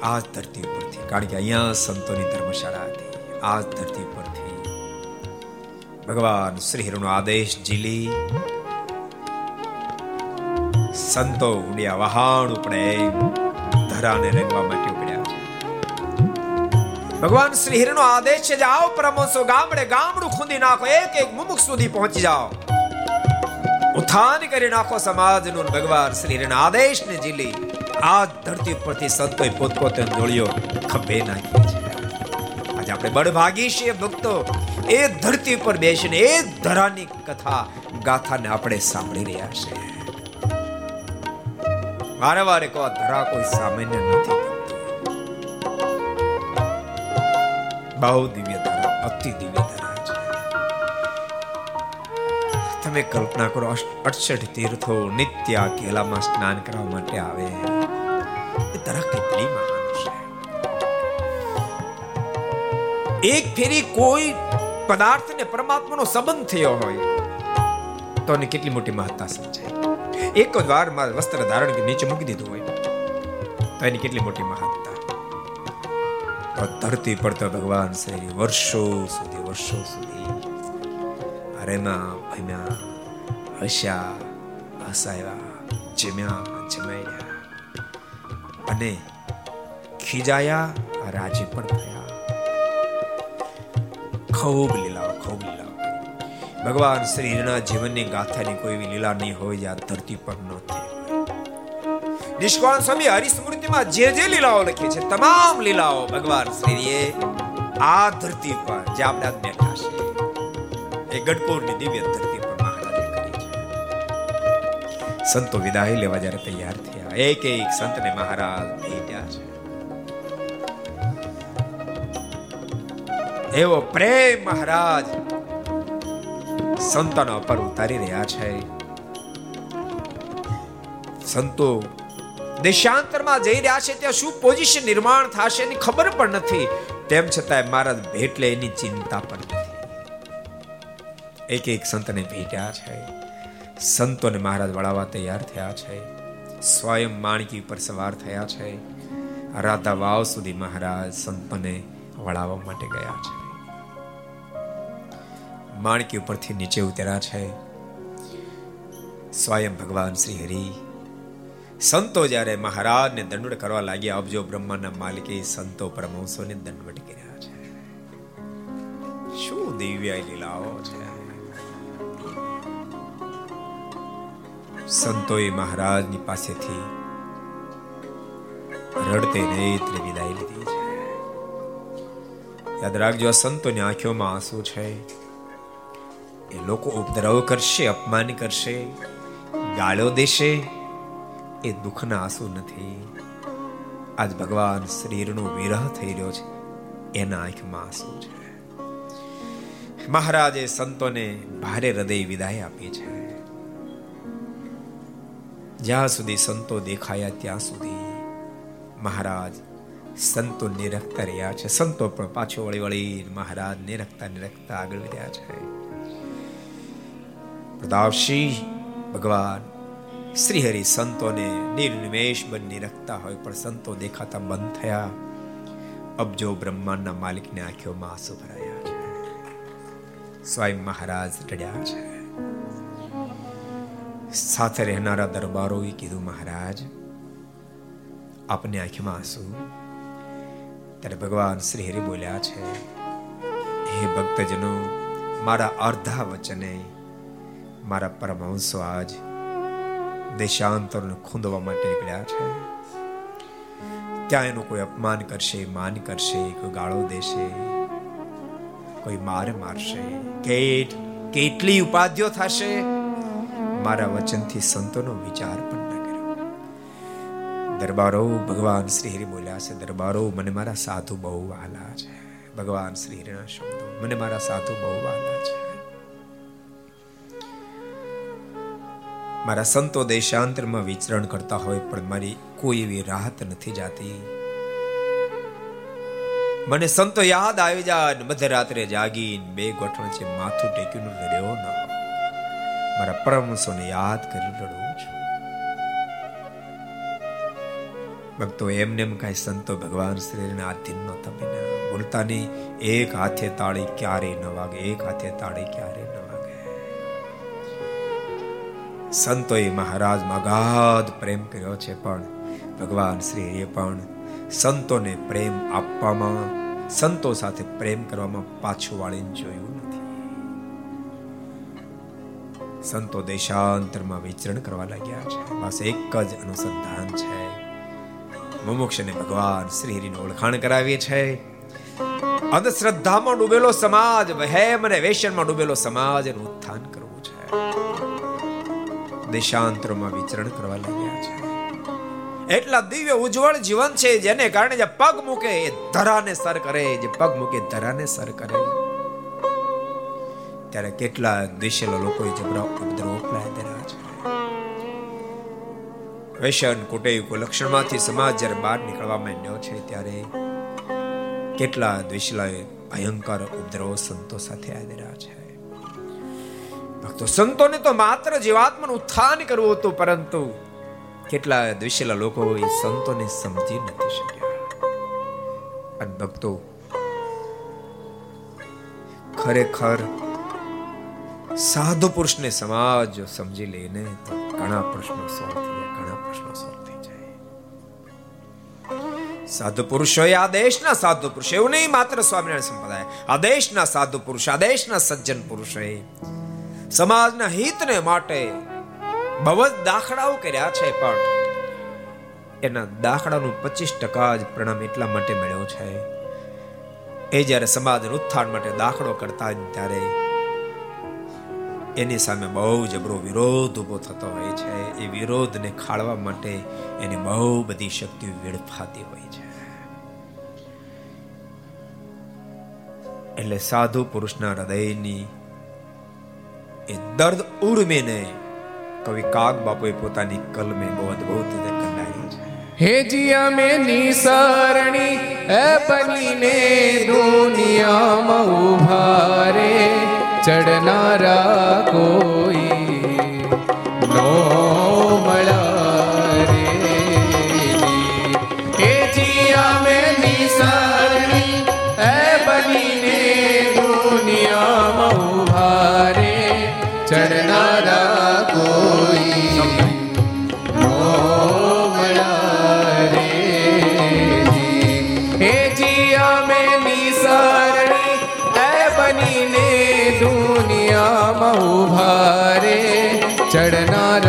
આ ધરતી ઉપરથી, કારણ કે અહીંયા સંતોની ધર્મશાળા હતી આ ધરતી પરથી ભગવાન શ્રી હરિનો આદેશ ઝીલી. સંતો ઉડ્યા વહાણ ઉપડે, ધરાને રંગવા માટે ભગવાન શ્રી હરિનો આદેશ છે જાઓ પરમહંસો ગામડે ગામડું ખૂંદી નાખો એક એક મુમુખ સુધી પહોંચી જાઓ ઉત્થાન કરી નાખો સમાજનું ને ભગવાન શ્રી હરિના આદેશને ઝીલી આ ધરતી પરથી સંતોએ પોતપોતે જોડિયો ખભે નાખી છે આજે આપણે બળભાગી છીએ ભક્તો એ ધરતી પર બેસીને એ ધરાની કથા ગાથાને આપણે સાંભળી રહ્યા છે વારે વારે કહો આ ધરા કોઈ સામાન્ય નથી બહુ દિવ્ય ધારા અતિ દિવ્ય ધારા છે. તમે કલ્પના કરો અડસઠ તીર્થો નિત્ય કેલામાં સ્નાન કરવા માટે આવે. એ ધરા કેટલી મહાન છે એક ફેરી કોઈ પદાર્થ ને પરમાત્માનો સંબંધ થયો હોય, તો કેટલી મોટી મહત્તા સમજાય. એક જ વાર મારે વસ્ત્ર ધારણ નીચે મૂકી દીધું હોય, તો એની કેટલી મોટી મહત્તા ધરતી પર ભગવાન શ્રી વર્ષો સુધી વર્ષો સુધી હરેમાં ભમ્યા હસ્યા, હસાયા, જમ્યા જમાયા અને ખીજાયા, રાજી પણ થયા. ખૂબ લીલાઓ ખૂબ લીલાઓ. ભગવાન શ્રીના જીવનની ગાથાની કોઈ લીલા નહીં હોય જે ધરતી પર ન થઈ નિષ્કાળ સ્વામી હરિસ્મૃતિમાં જે જે લીલાઓ લખી છે, તમામ લીલાઓ ભગવાન શ્રીએ આ ધરતી પર જે આપણે બેઠા છે એ ગઢપુરની દિવ્ય ધરતી પર મહારાજે કરી છે. સંતો વિદાય લેવા જ્યારે તૈયાર થયા, એક એક સંતને મહારાજ ભેટ્યા છે. એવો પ્રેમ મહારાજ સંતોના પર ઉતારી રહ્યા છે. સંતો દેશાંતરમાં જઈ રહ્યા છે ત્યાં શું પોઝિશન નિર્માણ થશે એની ખબર પણ નથી. તેમ છતાંય મહારાજ ભેટલે એની ચિંતા પણ નથી. એક એક સંતને ભેટ્યા છે. સંતોને મહારાજ વળાવવા તૈયાર થયા છે. સ્વયં માણકી પર સવાર થયા છે. રાધા વાવ સુધી મહારાજ સંતોને વળાવવા માટે ગયા છે. માણકી ઉપરથી નીચે ઉતર્યા છે. સ્વયં ભગવાન શ્રી હરિ સંતો જ્યારે મહારાજને દંડવટ કરવા લાગ્યા અબજો બ્રહ્માના માલિકે સંતો પરમહંસોને દંડવટ કર્યા છે. શું દિવ્ય લીલાઓ છે? સંતોએ મહારાજની પાસેથી રડતે નેત્રે વિદાય લીધી છે. યાદ રાખજો, આ સંતોની આંખોમાં આંસુ છે. એ લોકો ઉપદ્રવ કરશે, અપમાન કરશે, ગાળો દેશે. એ દુઃખના આંસુ નથી. આજ ભગવાન શરીરનો વિરહ થઈ રહ્યો છે. એના આંખમાં આંસુ છે. મહારાજે સંતોને ભારે હૃદય વિદાય આપી છે. જ્યાં સુધી સંતો દેખાયા ત્યાં સુધી મહારાજ સંતો નિરખતા રહ્યા છે. સંતો પણ પાછો વળી વળી મહારાજ નિરખતા નિરખતા આગળ વધ્યા છે. પ્રતાપસિંહ ભગવાન શ્રી હરિ સંતોને નિર્નિમેષ બની રખતા હોય પણ સંતો દેખાતા બંધ થયા. અબજો બ્રહ્માંડના માલિકને આંખોમાં આંસુ ભરાયા છે. સ્વયં મહારાજ રડ્યા છે. સાથે રહેનારા દરબારોએ કીધું, મહારાજ, આપને આંખમાં આંસુ? ત્યારે ભગવાન શ્રી હરિ બોલ્યા છે, હે ભક્તજનો, મારા અર્ધા વચને, મારા પરમહંસો આજ દેશાંતરને ખૂંદવા માટે નીકળ્યા છે. ત્યાં એનું કોઈ અપમાન કરશે, માન કરશે, કોઈ ગાળો દેશે, કોઈ માર મારશે. કેટ, કેટલી ઉપાધિઓ થશે? મારા વચનથી સંતોનો વિચાર પણ ન કર્યો. દરબારો ભગવાન શ્રી હરિ બોલ્યા છે, દરબારો, મને મારા સાધુ બહુ વહાલા છે. ભગવાન શ્રી હરિના શબ્દો, મને મારા સાધુ બહુ વહાલા છે. મારા સંતો દેશાંતરમાં વિચરણ કરતા હોય, પણ મારી કોઈ એવી રાહત નથી જાતી. મને સંતો યાદ આવી જાય મધ્યરાત્રે જાગીને, બે ગોઠણ છે માથું ટેક્યું રહ્યો ન. મારા પરમસોને યાદ કરી રડું છું. ભક્તો, એમને એમ કાંઈ સંતો ભગવાન શ્રીને આધીન નહોતા ભૂલતા નહીં, એક હાથે તાળી ક્યારે ન વાગે, એક હાથે તાળી ક્યારે સંતોએ મહારાજમાં અગાધ પ્રેમ કર્યો છે પણ ભગવાન શ્રીએ પણ સંતોને પ્રેમ આપવામાં, સંતો સાથે પ્રેમ કરવામાં પાછું વાળીને જોયું નથી. સંતો દેશાંતરમાં વિચરણ કરવા લાગ્યા છે. બસ એક જ અનુસંધાન છે. મુમુક્ષને ભગવાન શ્રી હરિને ઓળખાણ કરાવીએ છે. અંધશ્રદ્ધામાં ડૂબેલો સમાજ, વહેમ અને વેશનમાં ડૂબેલો સમાજ એનું ઉત્થાન કરવું છે. દેશાંતરોમાં વિચરણ કરવા લાગ્યા છે. એટલા દિવ્ય ઉજ્જવળ જીવન છે જેને કારણે જે પગ મૂકે એ ધરાને સર કરે, જે પગ મૂકે ધરાને સર કરે. ત્યારે કેટલા દેશેલા લોકોએ જબરા ઉપદ્રવ ઉપલાય દેલા છે. વેશન કુટેય કુલક્ષણમાંથી સમાજ જ્યારે બહાર નીકળવા માંડ્યો છે ત્યારે કેટલા દ્વેષલાએ ભયંકર ઉપદ્રવો સંતો સાથે આવી રહ્યા છે. ભક્તો, સંતોને તો માત્ર જીવાત્માનું ઉત્થાન કરવું હતું, પરંતુ કેટલા દ્વિશેલા લોકો એ સંતોને સમજી નથી શક્યા. અને ભક્તો, ખરેખર સાધુ પુરુષને સમાજ સમજી લઈને તો ઘણા પ્રશ્નો સોલ્વ થઈ ઘણા પ્રશ્નો સોલ્વ થઈ જાય. સાધુ પુરુષો આ દેશના સાધુ પુરુષ, એવું નહીં માત્ર સ્વામિનારાયણ સંપ્રદાય. આ દેશના સાધુ પુરુષ, આ દેશના સજ્જન પુરુષોએ સમાજના હિતને માટે બહુ જ દાખલાઓ કર્યા છે, પણ એના દાખલાનું પચીસ ટકા જ પ્રણામ એટલા માટે મળ્યો છે. એ જ્યારે સમાજનું ઉત્થાન માટે દાખલો કરતા ત્યારે એની સામે બહુ જબરો વિરોધ ઊભો થતો હોય છે. એ વિરોધને ખાળવા માટે એની બહુ બધી શક્તિઓ વેડફાતી હોય છે. એટલે સાધુ પુરુષના હૃદયની એ દર્દ ઉર્મીને કવિ કાગ બાપુએ પોતાની કલમે બહુ અદભુત રીતે કંડારી છે. હે જીયા મે નિસરણી એ બનીને દુનિયામાં ઊભા રે. ચડનારા કોઈ ચડનારા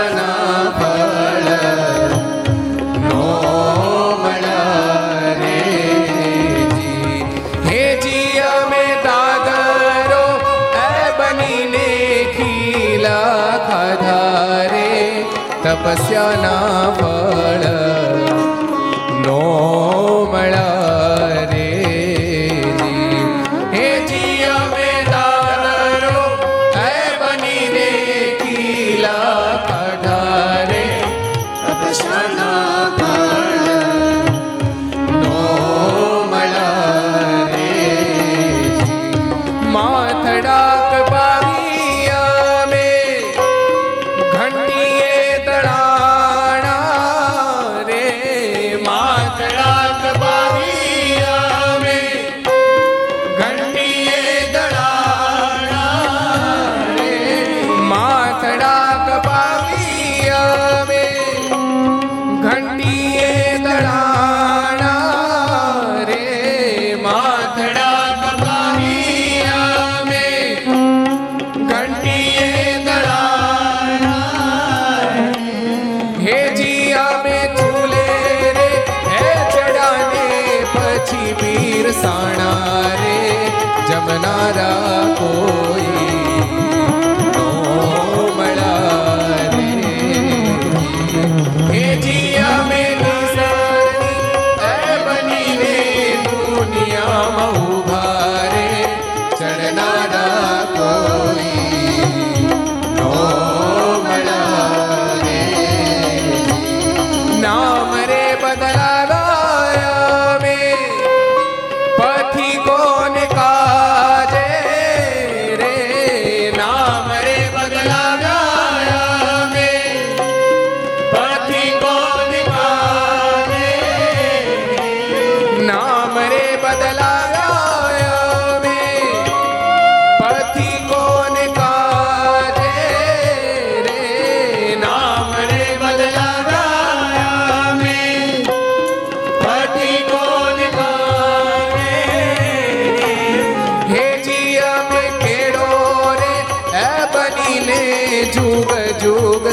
તપસ્યાના ફળ નો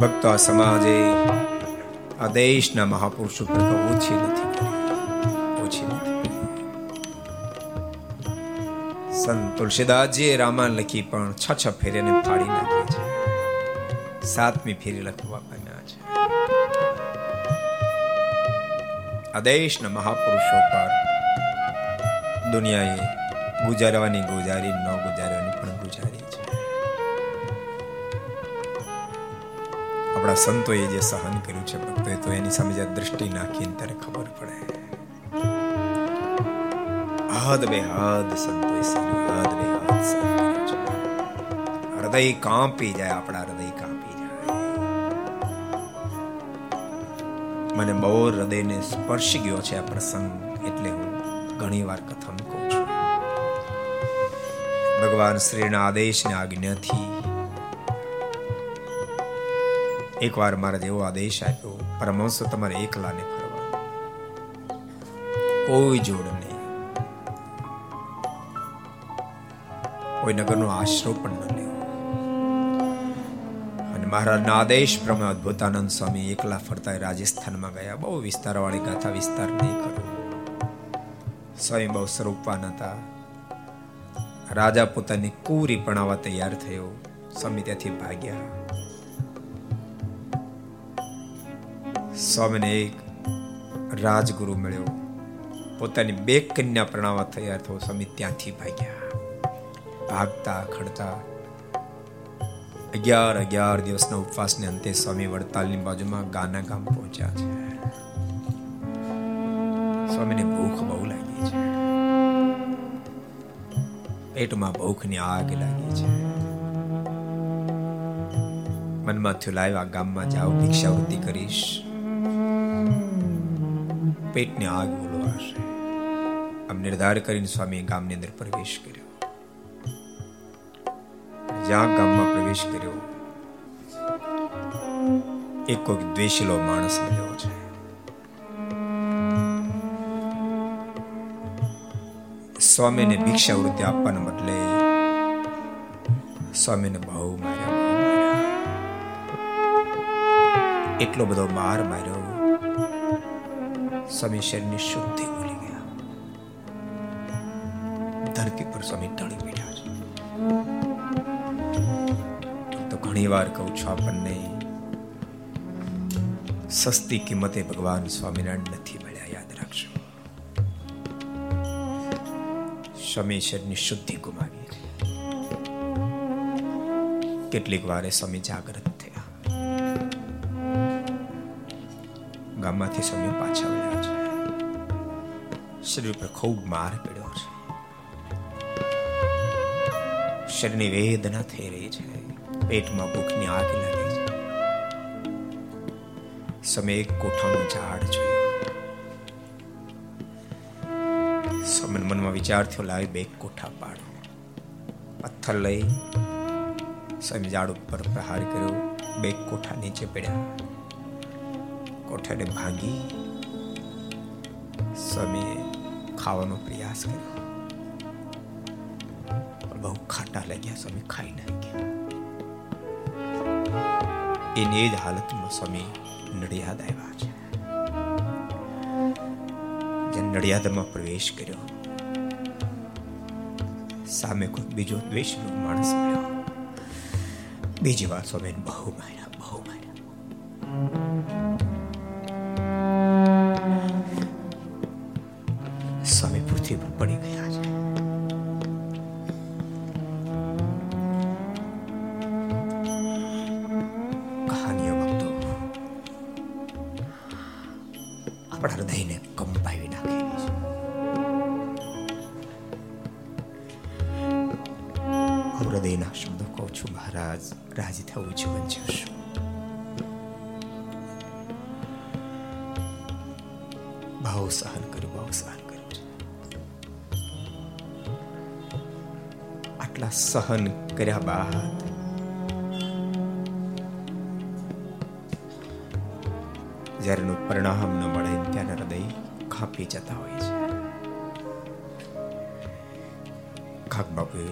ભક્તો આ સમાજે આ દેશના મહાપુરુષો કરતા ઓછી નથી ઓછી નથી. સંત તુલસીદાસજીએ રામાયણ લખી પણ છ છ ફેરીને ફાડી નાખી છે. સાતમી ફેરી લખવા પામ્યા છે. આ દેશના મહાપુરુષો પર દુનિયાએ ગુજારવાની ગુજારી ન ગુજારવાની આપણા સંતોએ જે સહન કર્યું છે ભક્તોએ, તો એની સામે જ્યારે દ્રષ્ટિ નાખીને ત્યારે ખબર પડે. હદ બે હદ સંતોએ સહન હદ બે હદ હૃદય કાંપી જાય, આપણા હૃદય કાંપી જાય. મને બહુ હૃદયને સ્પર્શી ગયો છે આ પ્રસંગ, એટલે હું ઘણી વાર કથન કહું છું. ભગવાન શ્રીના આદેશને આજ્ઞાથી એકવાર મારા એવો આદેશ આપ્યો, પરમહંસ, તમારે એકલાને ફરવા. કોઈ જોડ નહીં. કોઈ નગરનો આશરો પણ ન લેવો. અને મહારાજના આદેશ પ્રમાણે અદ્ભુતાનંદ સ્વામી એકલા ફરતા રાજસ્થાનમાં ગયા. બહુ વિસ્તારવાળી ગાથા વિસ્તાર નહીં કરો. સ્વયં બહુ સ્વરૂપવાન હતા. રાજા પોતાની કુરી પણાવવા તૈયાર થયો. સ્વામી ત્યાંથી ભાગ્યા. સ્વામીને એક રાજગુરુ મળ્યો. પોતાની બે કન્યા પ્રણાવા તૈયાર થયો. સ્વામી ત્યાંથી ભાગ્યા. ભાગતા, ખડતા, અગિયાર અગિયાર દિવસના ઉપવાસને અંતે સ્વામી વડતાલની બાજુમાં ગાના ગામ પહોંચ્યા છે. સ્વામીને ભૂખ બહુ લાગી છે. પેટમાં ભૂખની આગ લાગી છે. મનમાં થયું લાવ્યા ગામમાં જાઓ, ભિક્ષાવૃત્તિ કરીશ. પેટની આગ બોલવાશે આમ નિર્ધાર કરીને સ્વામી ગામની અંદર પ્રવેશ કર્યો. જ્યાં ગામમાં પ્રવેશ કર્યો. એક કોઈક દ્વેષીલો માણસ મળ્યો છે. સ્વામીને ભિક્ષાવૃત્તિ આપવાને બદલે સ્વામીને બહુ માર્યો. એટલો બધો માર માર્યો. સ્વામી શરીરની શુદ્ધિ ભૂલી ગયા. ધરતી પર સ્વામી ટળી પીડ્યા છે. તો ઘણી વાર કહું છું આપણને, સસ્તી કિંમતે ભગવાન સ્વામિનારાયણ નથી મળ્યા, યાદ રાખજો. સ્વામી શરીરની શુદ્ધિ ગુમાવી. કેટલીક વારે સ્વામી જાગૃત થયા. ગામમાંથી સ્વામી પાછા વળ્યા. છે શરીર પર ખૂબ માર પડ્યો છે. શરીરની વેદના થઈ રહી છે. પેટમાં ભૂખની આગ લાગી છે. સમય એક કોઠાનું ઝાડ જોયું. સમન મનમાં વિચાર થયો, લાવી બે કોઠા પાડો. પથ્થર લઈ સમય ઝાડ ઉપર પ્રહાર કર્યો. બે કોઠા નીચે પડ્યા. કોઠાને ભાંગી સ્વામીએ ખાવાનો પ્રયાસ કર્યો. બહુ ખાટા લાગ્યા સ્વામી, ખાઈ નાખ્યા એની એ જ હાલતમાં સ્વામી નડિયાદ આવ્યા છે. જે નડિયાદમાં પ્રવેશ કર્યો. સામે કોઈ બીજો દ્વેષનો માણસ મળ્યો બીજી વાર સ્વામી બહુ માર્યા. આપણા હૃદયને કંપાવી નાખેલી હૃદયના શબ્દો કહું છું મહારાજ. રાજી થવું જીવન જીવશું ભાવ સહન કર્યું ભાવ સહન કર્યું આટલા સહન કર્યા બાદ જ્યારે પરિણામ ન મળે ખાપી જતા હોય છે. ખાક બાપુએ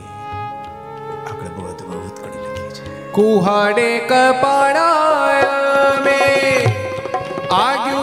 આગળ બહુ અદભુત કરી લખી છે. કુહાડે કપાળાય મે આગુ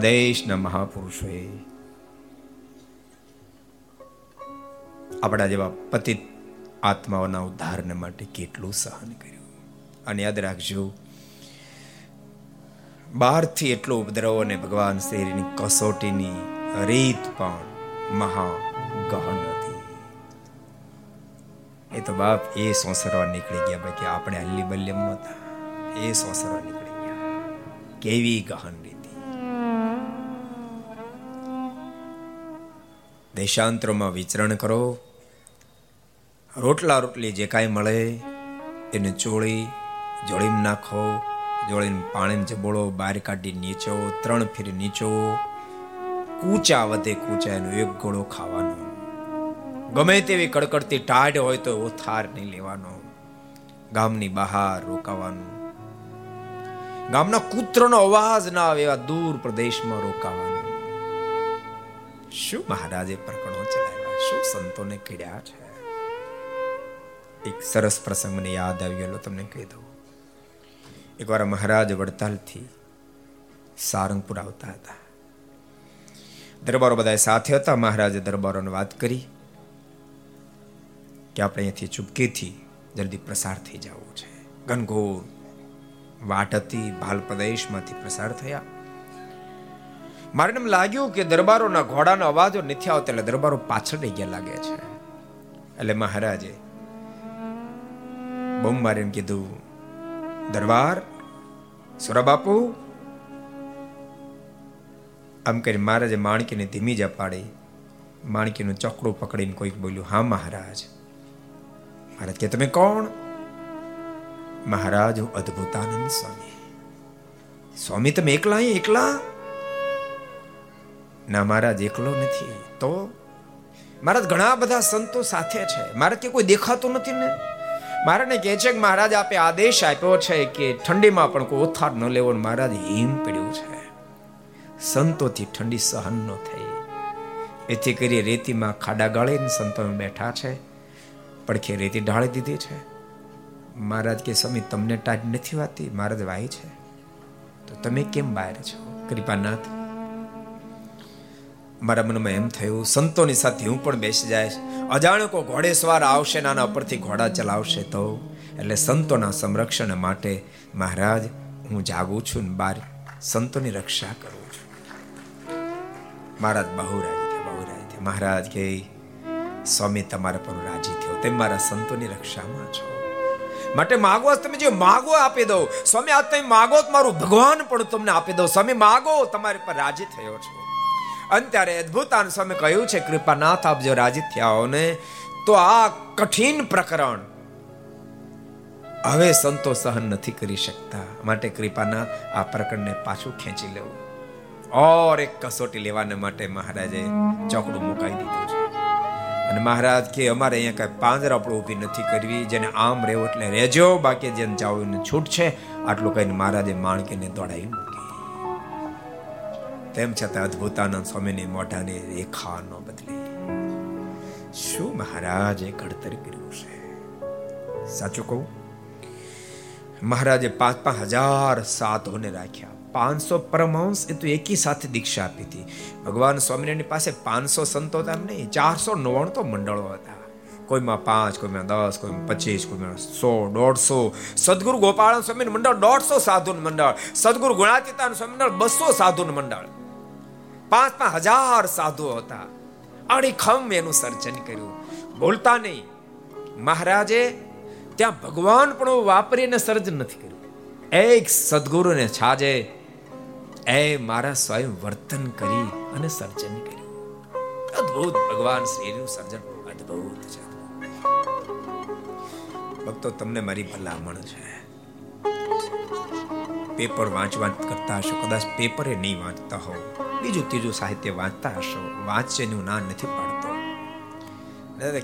દેશના મહાપુરુષોએ. આપણા જેવા પતિત આત્માઓના ઉદ્ધારને માટે કેટલું સહન કર્યું. અને યાદ રાખજો, બહારથી એટલો ઉપદ્રવ અને ભગવાન શ્રીની કસોટીની રીત પણ મહા ગહન હતી. એ તો બાપ એ સોસરવા નીકળી ગયા, બાકી આપણે હલ્લી બલ્યમ નતા એ સોસરવા નીકળી ગયા. કેવી ગહન દેશાંતરોમાં વિચરણ કરો. રોટલા રોટલી જે કાંઈ મળે, એને ચોળી જોડીમાં નાખો, જોળીને પાણીને જબોળો, બહાર કાઢી નીચો, ત્રણ ફેરી નીચો. કૂચા વધે કૂચા, એનો એક ગોળો ખાવાનો. ગમે તેવી કડકડતી ટાઢ હોય તો ઓથાર નહીં લેવાનો. ગામની બહાર રોકાવાનું. ગામના કૂતરોનો અવાજ ના આવે એવા દૂર પ્રદેશમાં રોકાવાનું. શું મહારાજે ચલાવ્યા શું સંતોને કીડ્યા છે? એક સરસ પ્રસંગ મને યાદ આવી ગયેલો તમને કહી દઉં. એકવાર મહારાજ વડતાલથી સારંગપુર આવતા હતા. દરબારો બધા સાથે હતા. મહારાજે દરબારોને વાત કરી કે આપણે અહીંયાથી ચૂપકીથી જલ્દી પ્રસાર થઈ જવું છે. ઘનઘોર વાટ હતી, ભાલ પ્રદેશમાંથી પ્રસાર થયા. મારે એમ લાગ્યું કે દરબારોના ઘોડાનો અવાજો નથી આવતો એટલે દરબારો પાછળ રહી ગયા લાગે છે. એટલે મહારાજે બમ મારે કીધું, દરબાર, સુરાબાપુ. આમ કરી મહારાજે માણકીને ધીમી જ પાડી માણકીનું ચકડું પકડીને કોઈક બોલ્યું, હા મહારાજ. મહારાજ કે, તમે કોણ? મહારાજ, હું અદ્ભુતાનંદ સ્વામી. સ્વામી, તમે એકલા એકલા? ના મહારાજ એકલો નથી. તો મહારાજ ઘણા બધા સંતો સાથે છે. મારે કે કોઈ દેખાતું નથી ને. મારાને કહે છે કે મહારાજ, આપે આદેશ આપ્યો છે કે ઠંડીમાં પણ કોઈ ઓથાર ન લેવો મહારાજ હિમ પડ્યું છે. સંતોથી ઠંડી સહન ન થઈ. એથી કરી રેતીમાં ખાડા ગાળીને સંતો બેઠા છે. પડખે રેતી ઢાળી દીધી છે. મહારાજ કે સ્વામી, તમને ટાઢ નથી વાતી? મહારાજ વાય છે. તો તમે કેમ બહાર છો? કૃપાનાથ મારા મનમાં એમ થયું, સંતોની સાથે હું પણ બેસી જાય અજાણકો કો ઘોડે સવાર આવશે નાના ઉપરથી ઘોડા ચલાવશે તો? એટલે સંતોના સંરક્ષણ માટે, મહારાજ, હું જાગું છું ને બાર સંતોની રક્ષા કરું છું. મહારાજ બહુ રાજી થયા, બહુ રાજી થયા. મહારાજ, કે સ્વામી તમારા પર રાજી થયો. તેમ મારા સંતોની રક્ષામાં છો. માટે માગો, તમે જે માગો આપી દો. સ્વામી આ તમે માગો મારું ભગવાન પણ તમને આપી દો સ્વામી, માગો, તમારી પર રાજી થયો છો. અને ત્યારે અદ્ભુતાન સ્વામી કહ્યું છે, કૃપાનાથ, આપ જો રાજી થયા ને, તો આ કઠિન પ્રકરણ હવે સંતો સહન નથી કરી શકતા. માટે કૃપાનાથ આ પ્રકરણને પાછું ખેંચી લેવું. ઓર એક કસોટી લેવાને માટે મહારાજે ચોકડું મુકાઈ દીધું છે. અને મહારાજ કે, અમારે અહીંયા કઈ પાંજર આપણું ઊભી નથી કરવી, જેને આમ રહેવું એટલે રહેજો. બાકી જેને જાવું છૂટ છે આટલું કહીને મહારાજે માણકીને દોડાવી મૂકી તેમ છતાં અદ્ભુતાનંદ સ્વામીની મોઢાની રેખા ન બદલી. શું મહારાજે ઘડતર કર્યું છે સાચું કહું? મહારાજે પાંચ પાંચ હજાર સાધુને રાખ્યા. પાંચસો પરમહંસ એ તો એકી સાથે દીક્ષા આપી હતી. ભગવાન સ્વામિનારાયણની પાસે પાંચસો સંતો હતા નહીં, ચારસો નવ્વાણું તો મંડળો હતા. કોઈમાં પાંચ, કોઈમાં દસ, કોઈમાં પચીસ, કોઈમાં સો, દોઢસો. સદગુરુ ગોપાલ સ્વામી મંડળ, દોઢસો સાધુ મંડળ. સદગુરુ ગુણાતીતાન સ્વામી મંડળ, બસો સાધુ મંડળ. પાંચ પાંચ હજાર સાધુઓ હતા. અડીખમ એનું સર્જન કર્યું. બોલતા નહીં. મહારાજે, ત્યાં ભગવાન પણ વાપરીને સર્જન નથી કર્યું. એક સદગુરુને છાજે, એ મારા સ્વયં વર્તન કરી અને સર્જન કર્યું. અદ્ભુત. ભગવાન શ્રીનું સર્જન અદ્ભુત છે. ભક્તો, તમને મારી ભલામણ છે. પેપર વાંચ વાંચ કરતા હશો. કદાચ પેપરે નહીં વાંચતા હો બીજું ત્રીજું સાહિત્ય વાંચતા હશો. વાંચેનું ના નથી પાડતો.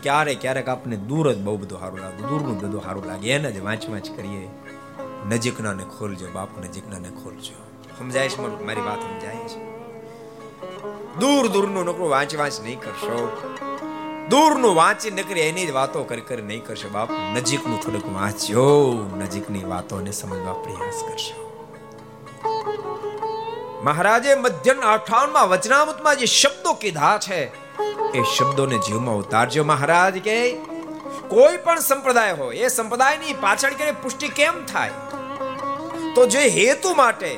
ક્યારેક ક્યારેક આપણને દૂર જ બહુ બધું સારું લાગે. દૂરનું બધું સારું લાગે. એને જ વાંચ વાંચ કરીએ. નજીકના ને ખોલજો, બાપ નજીકના ને ખોલજો. સમજાય છે મારી? વાત સમજાય છે? દૂર, દૂરનું નોકરું વાંચ વાંચ નહીં કરશો. દૂરનું વાંચી નકરી એની જ વાતો કરી કરી નહીં કરશો. બાપ નજીકનું થોડુંક વાંચજો નજીકની વાતોને સમજવા પ્રયાસ કરશો. મહારાજે મધ્યન અઠાવનમાં વચનામૃતમાં જે શબ્દો કીધા છે, એ શબ્દોને જીવમાં ઉતારજો મહારાજ કે કોઈ પણ સંપ્રદાય હોય, એ સંપ્રદાયની પાછળ કે પુષ્ટિ કેમ થાય? તો જે હેતુ માટે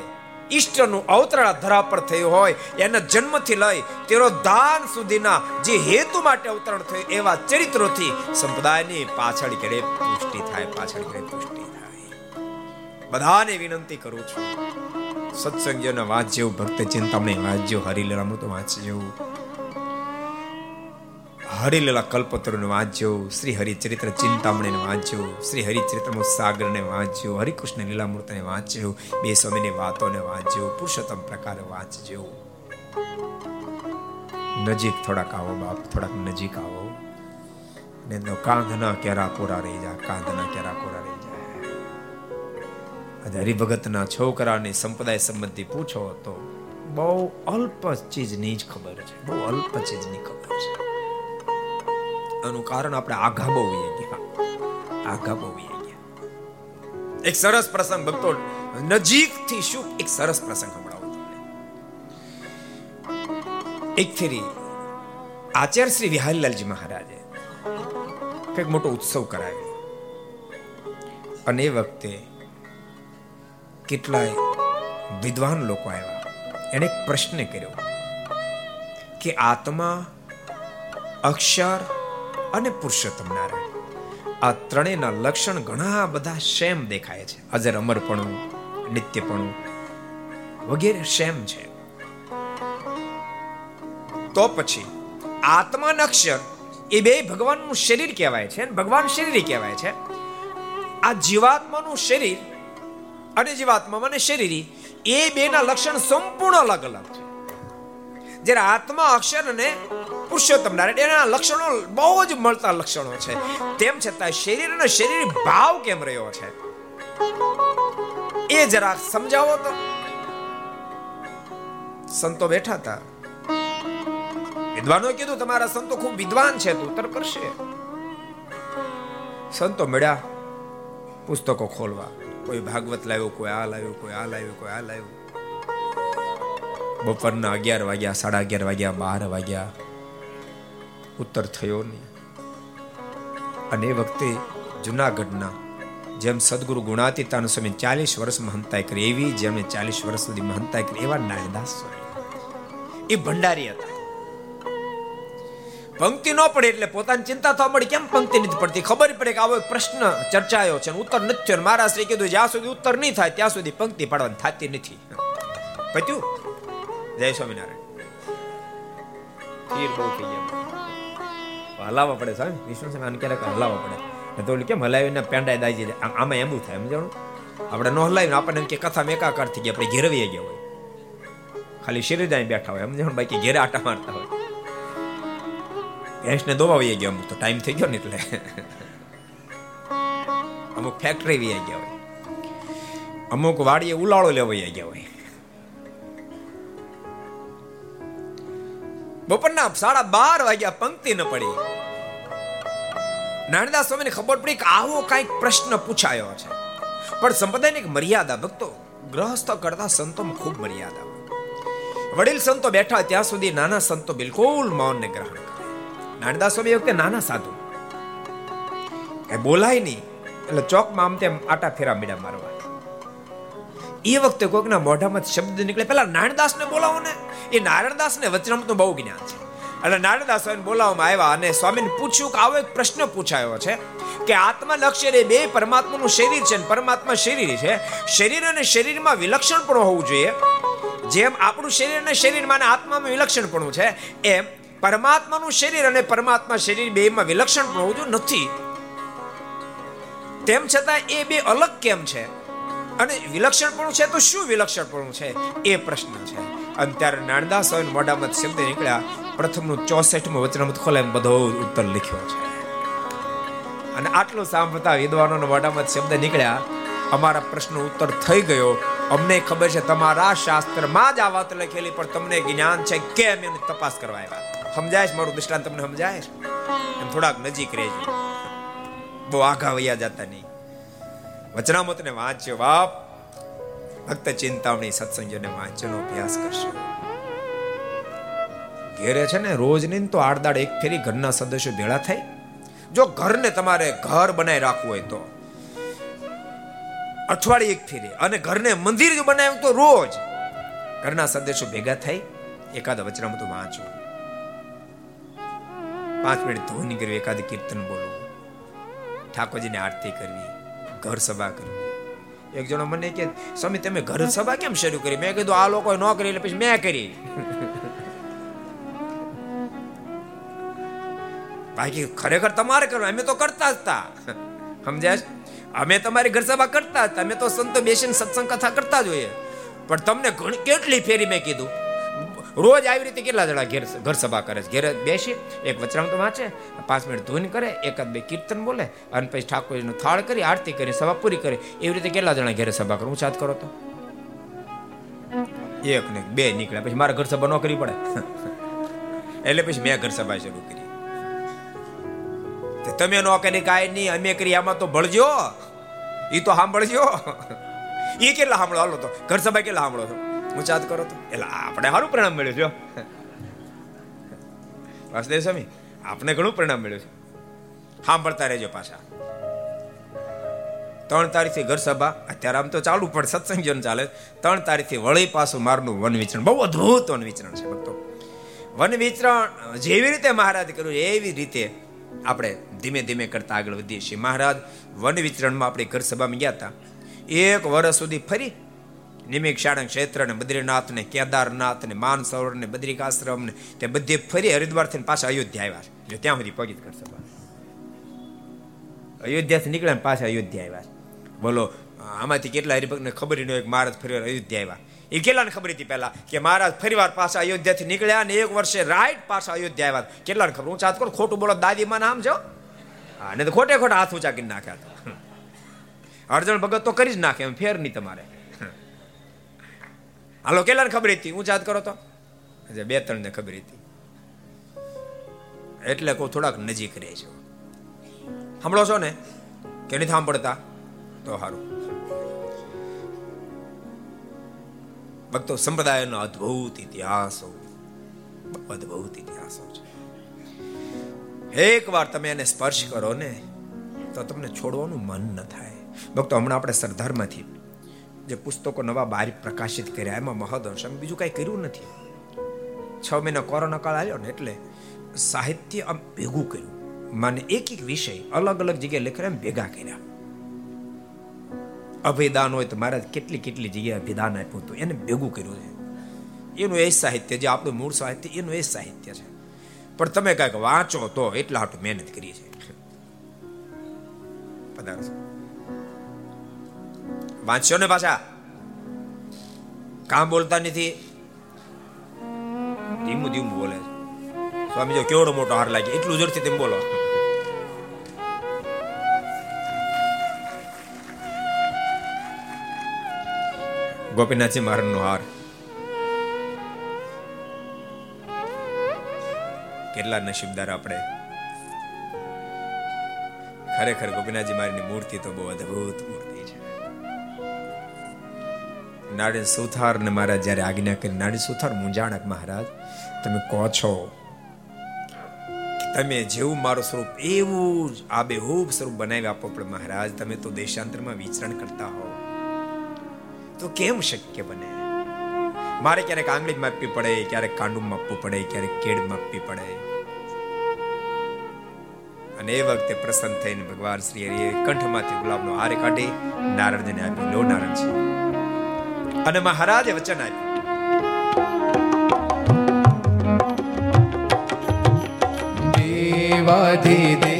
ઈષ્ટનું અવતરણ ધરા પર થયું હોય, એના જન્મથી લઈ તેનો દાન સુધીના જે હેતુ માટે અવતરણ થયું, એવા ચરિત્રોથી સંપ્રદાયની પાછળ કરે પુષ્ટિ થાય, પાછળ કરે પુષ્ટિ થાય. બધાને વિનંતી કરું છું. સત્સંગીઓને વાંચ્યો ભક્ત ચિંતામણી વાંચ્યો હરિલીલા હરિલીલામૃત વાંચ્યો હરિલીલા કલ્પતરુને વાંચ્યો શ્રી હરિચરિત્ર ચિંતામણીને વાંચ્યો શ્રી હરિચરિત્ર સાગરને વાંચ્યો હરિકૃષ્ણ લીલામૃતને વાંચ્યો બે સ્વામીની વાતોને વાંચ્યો પુરુષોત્તમ પ્રકારે વાંચજો નજીક થોડાક આવો બાપ, થોડાક નજીક આવો. ને કાંધના કેરા કોરા રહી જા, કાંધના કેરા કોરા હરિભગતના છોકરાની સંપ્રદાય સંબંધી પૂછો તો બહુ અલ્પ ચીજની જ ખબર છે. બહુ અલ્પ ચીજની ખબર છે. આનું કારણ આપણે આઘા બહુ ગયા. આઘા બહુ ગયા. એક સરસ પ્રસંગ ભક્તો, નજીકથી શું એક સરસ પ્રસંગ સંભળાવો તમને. એક ફેરી આચાર્ય શ્રી વિહારીલાલજી મહારાજે કંઈક મોટો ઉત્સવ કરાવ્યો. અને એ વખતે કેટલાય વિદ્વાન લોકો આવ્યા. એને એક પ્રશ્ન કર્યો કે આત્મા, અક્ષર અને પુરુષોત્તમ નારાયણ, આ ત્રણેયના લક્ષણ ઘણા બધા શેમ દેખાય છે. અજર અમરપણું, નિત્યપણું વગેરે શેમ છે. તો પછી આત્મા અક્ષર એ બે ભગવાનનું શરીર કહેવાય છે ભગવાન શરીર કહેવાય છે. આ જીવાત્માનું શરીર અને જીવાત્મા અને શરીરી, એ બેના લક્ષણ સંપૂર્ણ અલગ અલગ છે. જ્યારે આત્મા, અક્ષર અને પુરુષોત્તમ નારાયણ, એના લક્ષણો બહુ જ મળતા લક્ષણો છે. તેમ છતાં શરીર અને શરીર ભાવ કેમ રહ્યો છે? એ જરા સમજાવો તો. સંતો બેઠા હતા. વિદ્વાનો કીધું, તમારા સંતો ખૂબ વિદ્વાન છે, તો ઉત્તર કરશે. સંતો મળ્યા પુસ્તકો ખોલવા. કોઈ ભાગવત લાવ્યો, કોઈ આ લાવ્યો, કોઈ આ લાવ્યો, કોઈ આ લાવ્યો. બપોરના અગિયાર વાગ્યા, સાડા અગિયાર વાગ્યા, બાર વાગ્યા. ઉત્તર થયો નહીં. અને એ વખતે જુનાગઢના જેમ સદગુરુ ગુણાતીતાન સ્વામી ચાલીસ વર્ષ મહંતાય કરી, એવી જેમણે ચાલીસ વર્ષ સુધી મહંતાય કરી, એવા સ્વામી. એ ભંડારી હતા. પંક્તિ ન પડે એટલે પોતાની ચિંતા થવા મળી કેમ પંક્તિ નથી પડતી? ખબર પડે કે આવો એક પ્રશ્ન ચર્ચાયો છે ઉત્તર નથી થયો. મારા શ્રી કીધું જ્યાં સુધી ઉત્તર નહીં થાય ત્યાં સુધી પંક્તિ પાડવાની થતી નથી. પત્યું? જય સ્વામિનારાયણ. ખીર બહુ થઈ ગયા હલાવવા પડે સાહેબ. વિષ્ણુ આને ક્યારેક હલાવવા પડે. તો કેમ હલાવીને પેંડાય દાઈ જાય આમાં એમ થાય સમજાણું? આપણે ન હલાવીને આપણને કે કથા મેકાકાર થઈ ગયા આપણે ઘેરવી ગયા હોય. ખાલી શરીર બેઠા હોય સમજાણું? બાકી ઘેરે આટા મારતા હોય. ભેંસને દોવાવી ગયા અમુક તો ટાઈમ થઈ ગયો ને એટલે. અમુક ફેક્ટરી વી ગયા હોય. અમુક વાડીએ ઉલાળો લેવાઈ ગયા હોય. બપોરના સાડા બાર વાગ્યા પંક્તિ ન પડી. નાનદાસ સ્વામીને ખબર પડી કે આવો કંઈક પ્રશ્ન પૂછાયો છે. પણ સંપ્રદાયની એક મર્યાદા, ભક્તો, ગ્રહસ્થ કરતા સંતોમાં ખૂબ મર્યાદા વડીલ સંતો બેઠા ત્યાં સુધી નાના સંતો બિલકુલ મૌનને ગ્રહણ કરે. નાનદાસ સ્વામી વખતે નાના સાધુ. કઈ બોલાય નહીં, એટલે ચોકમાં આમ તેમ આટા ફેરા મીડા મારવા. એ વખતે કોઈકના મોઢામાં શબ્દ નીકળે. પેલા નારાયણદાસને બોલાવો ને. એ નારાયણદાસને વચનામતનું બહુ જ્ઞાન છે. એટલે નારાયણદાસ સ્વામી બોલાવવામાં આવ્યા અને સ્વામીને પૂછ્યું કે આવો એક પ્રશ્ન પૂછાયો છે કે આત્મા લક્ષ્ય એ બે પરમાત્માનું શરીર છે પરમાત્મા શરીર છે. શરીર અને શરીરમાં વિલક્ષણ પણ હોવું જોઈએ. જેમ આપણું શરીર અને શરીરમાં આત્મામાં વિલક્ષણપણું છે, એમ પરમાત્માનું શરીર અને પરમાત્મા શરીર બેમાં વિલક્ષણ પણ હોવું નથી, તેમ છતાં એ બે અલગ કેમ છે? અને વિલક્ષણપણું છે તો શું વિલક્ષણપણું છે? એ પ્રશ્ન છે. અને ત્યારે નાનદાસ સ્વામી મોઢામાં શબ્દ નીકળ્યા. પ્રથમનું ચોસઠમું વચનામત ખોલે બધો ઉત્તર લખ્યો છે. અને આટલું સાંભળતા વિદ્વાનો મોઢામાં શબ્દ નીકળ્યા. અમારા પ્રશ્ન ઉત્તર થઈ ગયો. અમને ખબર છે તમારા શાસ્ત્રમાં જ આ વાત લખેલી, પણ તમને જ્ઞાન છે કેમ એની તપાસ કરવા આવ્યા. સમજાય મારું દ્રષ્ટાંત તમને સમજાય એમ થોડાક નજીક રહેજો. બહુ આઘા વૈયા જતા નહીં. વચનામતને વાંચ્યો બાપ. ભક્ત ચિંતામણી સત્સંગોને વાંચનો અભ્યાસ કરશો. ઘેરે છે ને, રોજ નહીં તો આડદાડ એક ફેરી ઘરના સદસ્યો ભેળા થાય. જો ઘરને તમારે ઘર બનાવી રાખવું હોય તો. અઠવાડિયે એક ફેરી. અને ઘરને મંદિર જો બનાવ્યું તો રોજ. ઘરના સદસ્યો ભેગા થઈ એકાદ વચનામતો વાંચવું પાંચ મિનિટ ધોની કરવી, એકાદ કીર્તન બોલવું, ઠાકોરજીની આરતી કરવી, ઘર સભા કરવી. એક જણો મને કે, સ્વામી, તમે ઘર સભા કેમ શરૂ કરી? મેં કીધું, આ લોકો ન કરી, એટલે પછી મેં કરી. બાકી ખરેખર તમારે કરવા અમે તો કરતા જ હતા. સમજ્યા અમે તમારી ઘર સભા કરતા હતા. અમે તો સંતો બેસીને સત્સંગ કથા કરતા જ હોઈએ. પણ તમને કેટલી ફેરી મેં કીધું? રોજ આવી રીતે કેટલા જણા ઘેર ઘર સભા કરે છે? ઘેર બેસી, એક વચરામ તો વાંચે, પાંચ મિનિટ ધૂન કરે એકાદ બે કીર્તન બોલે, અને પછી ઠાકોરજીનો થાળ કરી, આરતી કરી, સભા પૂરી કરે. એવી રીતે કેટલા જણા ઘેર સભા કરે? ઉચાત કરો તો? એક ને બે નીકળ્યા. પછી મારે ઘર સભા ન કરવી પડે. એટલે પછી મેં ઘર સભા શરૂ કરી. તમે નો કરી કાંઈ નહીં, અમે કરી, આમાં તો ભળજો. એ તો સાંભળજો. એ કેટલા સાંભળો? હાલો તો, ઘર સભા કેટલા સાંભળો છો? ઊંચાત કરો તો. એટલે આપણે સારું પરિણામ મળ્યું છે વાસુદેવ સ્વામી આપણે ઘણું પરિણામ મળ્યું છે. સાંભળતા રહેજો પાછા. ત્રણ તારીખથી ઘર સભા, અત્યારે આમ તો ચાલુ, પણ સત્સંગ જન ચાલે. ત્રણ તારીખથી વળી પાછું મારનું વન વિચરણ. બહુ અદ્ભુત વન વિચરણ છે, ભક્તો. વન વિચરણ જેવી રીતે મહારાજ કર્યું એવી રીતે આપણે ધીમે ધીમે કરતા આગળ વધીએ છીએ. મહારાજ, વન વિચરણમાં આપણે ઘર સભામાં ગયા હતા. એક વર્ષ સુધી ફરી નિમિક શાળંગ ક્ષેત્ર ને બદ્રીનાથ ને કેદારનાથ ને માનસરોવર ને બદ્રિકાશ્રમ ને તે બધે ફરી હરિદ્વાર થઈને પાછા અયોધ્યા આવ્યા છે. ત્યાં સુધી પગી કરશે અયોધ્યાથી નીકળ્યા પાછા અયોધ્યા આવ્યા બોલો, આમાંથી કેટલા હરિભક્તને ખબર ન હોય કે મહારાજ ફરી અયોધ્યા આવ્યા? એ કેટલાને ખબર હતી પહેલા? કે મહારાજ ફરીવાર પાછા અયોધ્યાથી નીકળ્યા અને એક વર્ષે રાઈટ પાછા અયોધ્યા આવ્યા કેટલાને ખબર? હું ચાત કરું ખોટું બોલો દાદીમાં નામ છો? હા, ને તો ખોટે ખોટા હાથ ઊંચા કરી નાખ્યા હતા અર્જણ ભગત તો કરી જ નાખે એમ, ફેર નહીં તમારે. હાલો કેટલાને ખબર હતી? હું જાત કરો તો? બે ત્રણ ને ખબર હતી. એટલે કહું, થોડાક નજીક રહે છે સાંભળો છો ને? કે નથી સાંભળતા? તો સારું ભક્તો, સંપ્રદાયનો અદ્ભુત ઇતિહાસો. અદ્ભુત ઇતિહાસો છે. એક વાર તમે એને સ્પર્શ કરો ને, તો તમને છોડવાનું મન ન થાય. ભક્તો, હમણાં આપણે સરદારમાંથી જે પુસ્તકો નવા બહાર પ્રકાશિત કર્યા, એમાં મહદઅંશ અમે બીજું કાંઈ કર્યું નથી. છ મહિના કોરોના કાળ આવ્યો ને એટલે સાહિત્ય આમ ભેગું કર્યું. મને એક એક વિષય અલગ અલગ જગ્યાએ લખેલા ભેગા કર્યા. અભિદાન હોય તો મહારાજ કેટલી કેટલી જગ્યાએ અભિદાન આપ્યું હતું, એને ભેગું કર્યું છે. એનું એ સાહિત્ય જે આપણું મૂળ સાહિત્ય, એનું એ સાહિત્ય છે. પણ તમે કાંઈક વાંચો તો એટલા હાટું મહેનત કરી છે. પધારો. વાંચશો ને પાછા? કામ બોલતા નથી. ધીમું ધીમું બોલે સ્વામી જો કેવડો મોટો હાર લાગે એટલું જોરથી તેમ બોલો. ગોપીનાથજી મહારાજનો હાર. કેટલા નસીબદાર આપણે. ખરેખર ગોપીનાથજી મહારાજની મૂર્તિ તો બહુ અદ્ભુત મૂર્તિ છે. નાડી સુથાર ને મહારાજ જયારે આજ્ઞા કરી, નાડી સુથાર મુંજાણક મહારાજ, તમે કહો છો તમે જેવું મારું સ્વરૂપ, એવું જ આબેહૂબ સ્વરૂપ બનાવી આપો પણ મહારાજ, તમે તો દેશાંતરમાં વિચરણ કરતા હો તો કેમ શક્ય બને? મારે ક્યારેક આંગળી માપવી પડે, ક્યારેક કાંડું માપવું પડે, ક્યારેક કેડ માપવી પડે. અને એ વખતે પ્રસન્ન થઈને ભગવાન શ્રી હરિએ કંઠમાંથી ગુલાબનો હારે કાઢી, નારદને આપી લો નારદ છે અને મહારાજે વચન આપ્યું. દેવાધિદેવે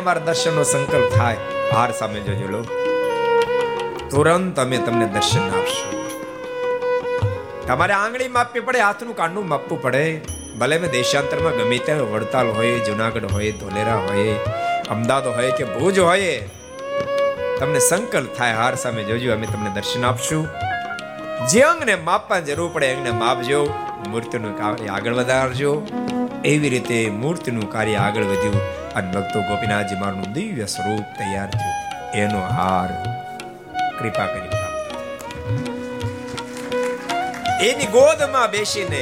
અમારા દર્શનનો સંકલ્પ થાય. હાર સામે જોજો લો. તુરંત અમે તમને દર્શન આપશું. તમારે આંગળી માપવી પડે, હાથનું કાંડું માપવું પડે. ભલે મેં દેશાંતરમાં ગમે ત્યાં વડતાલ હોય, જુનાગઢ હોય, ધોલેરા હોય, અમદાવાદ હોય કે ભુજ હોય, તમને સંકલ્પ થાય, હાર સામે જોજો, અમે તમને દર્શન આપશું. જે અંગને માપવા જરૂર પડે અંગને માપજો, મૂર્તિનું કાર્ય આગળ વધારજો. એવી રીતે મૂર્તિનું કાર્ય આગળ વધ્યું. અને ભક્તો ગોપીનાથજી મારું દિવ્ય સ્વરૂપ તૈયાર થયું. એનો હાર કૃપા કરી એની ગોદમાં બેસીને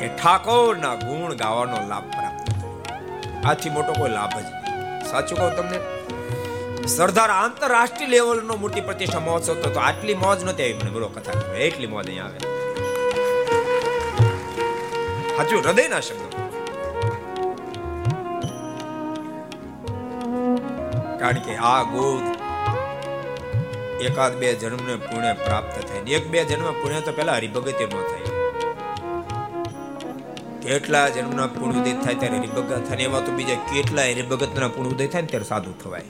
એ ઠાકોરના ગુણ ગાવાનો લાભ પ્રાપ્ત આથી મોટો કોઈ લાભ જ નહીં. સાચું કહું તમને, સરદાર આંતરરાષ્ટ્રીય લેવલનો મોટી પ્રતિષ્ઠા મહોત્સવ હતો, તો આટલી મોજ નહોતી આવી. મને બોલો, કથા એટલી મોજ અહીંયા આવે. સાચું હૃદયના શબ્દો. કારણ કે આ ગોદ એકાદ બે જન્મને પુણ્ય પ્રાપ્ત થાય એક બે જન્મ પુણ્ય તો પેલા હરિભગત ન થાય. કેટલા જન્મના પૂર્ણ ઉદય થાય ત્યારે હરિભગત થાય એમાં તો બીજા કેટલા હરિભગતના પૂર્ણ ઉદય થાય ને ત્યારે સાધુ થવાય.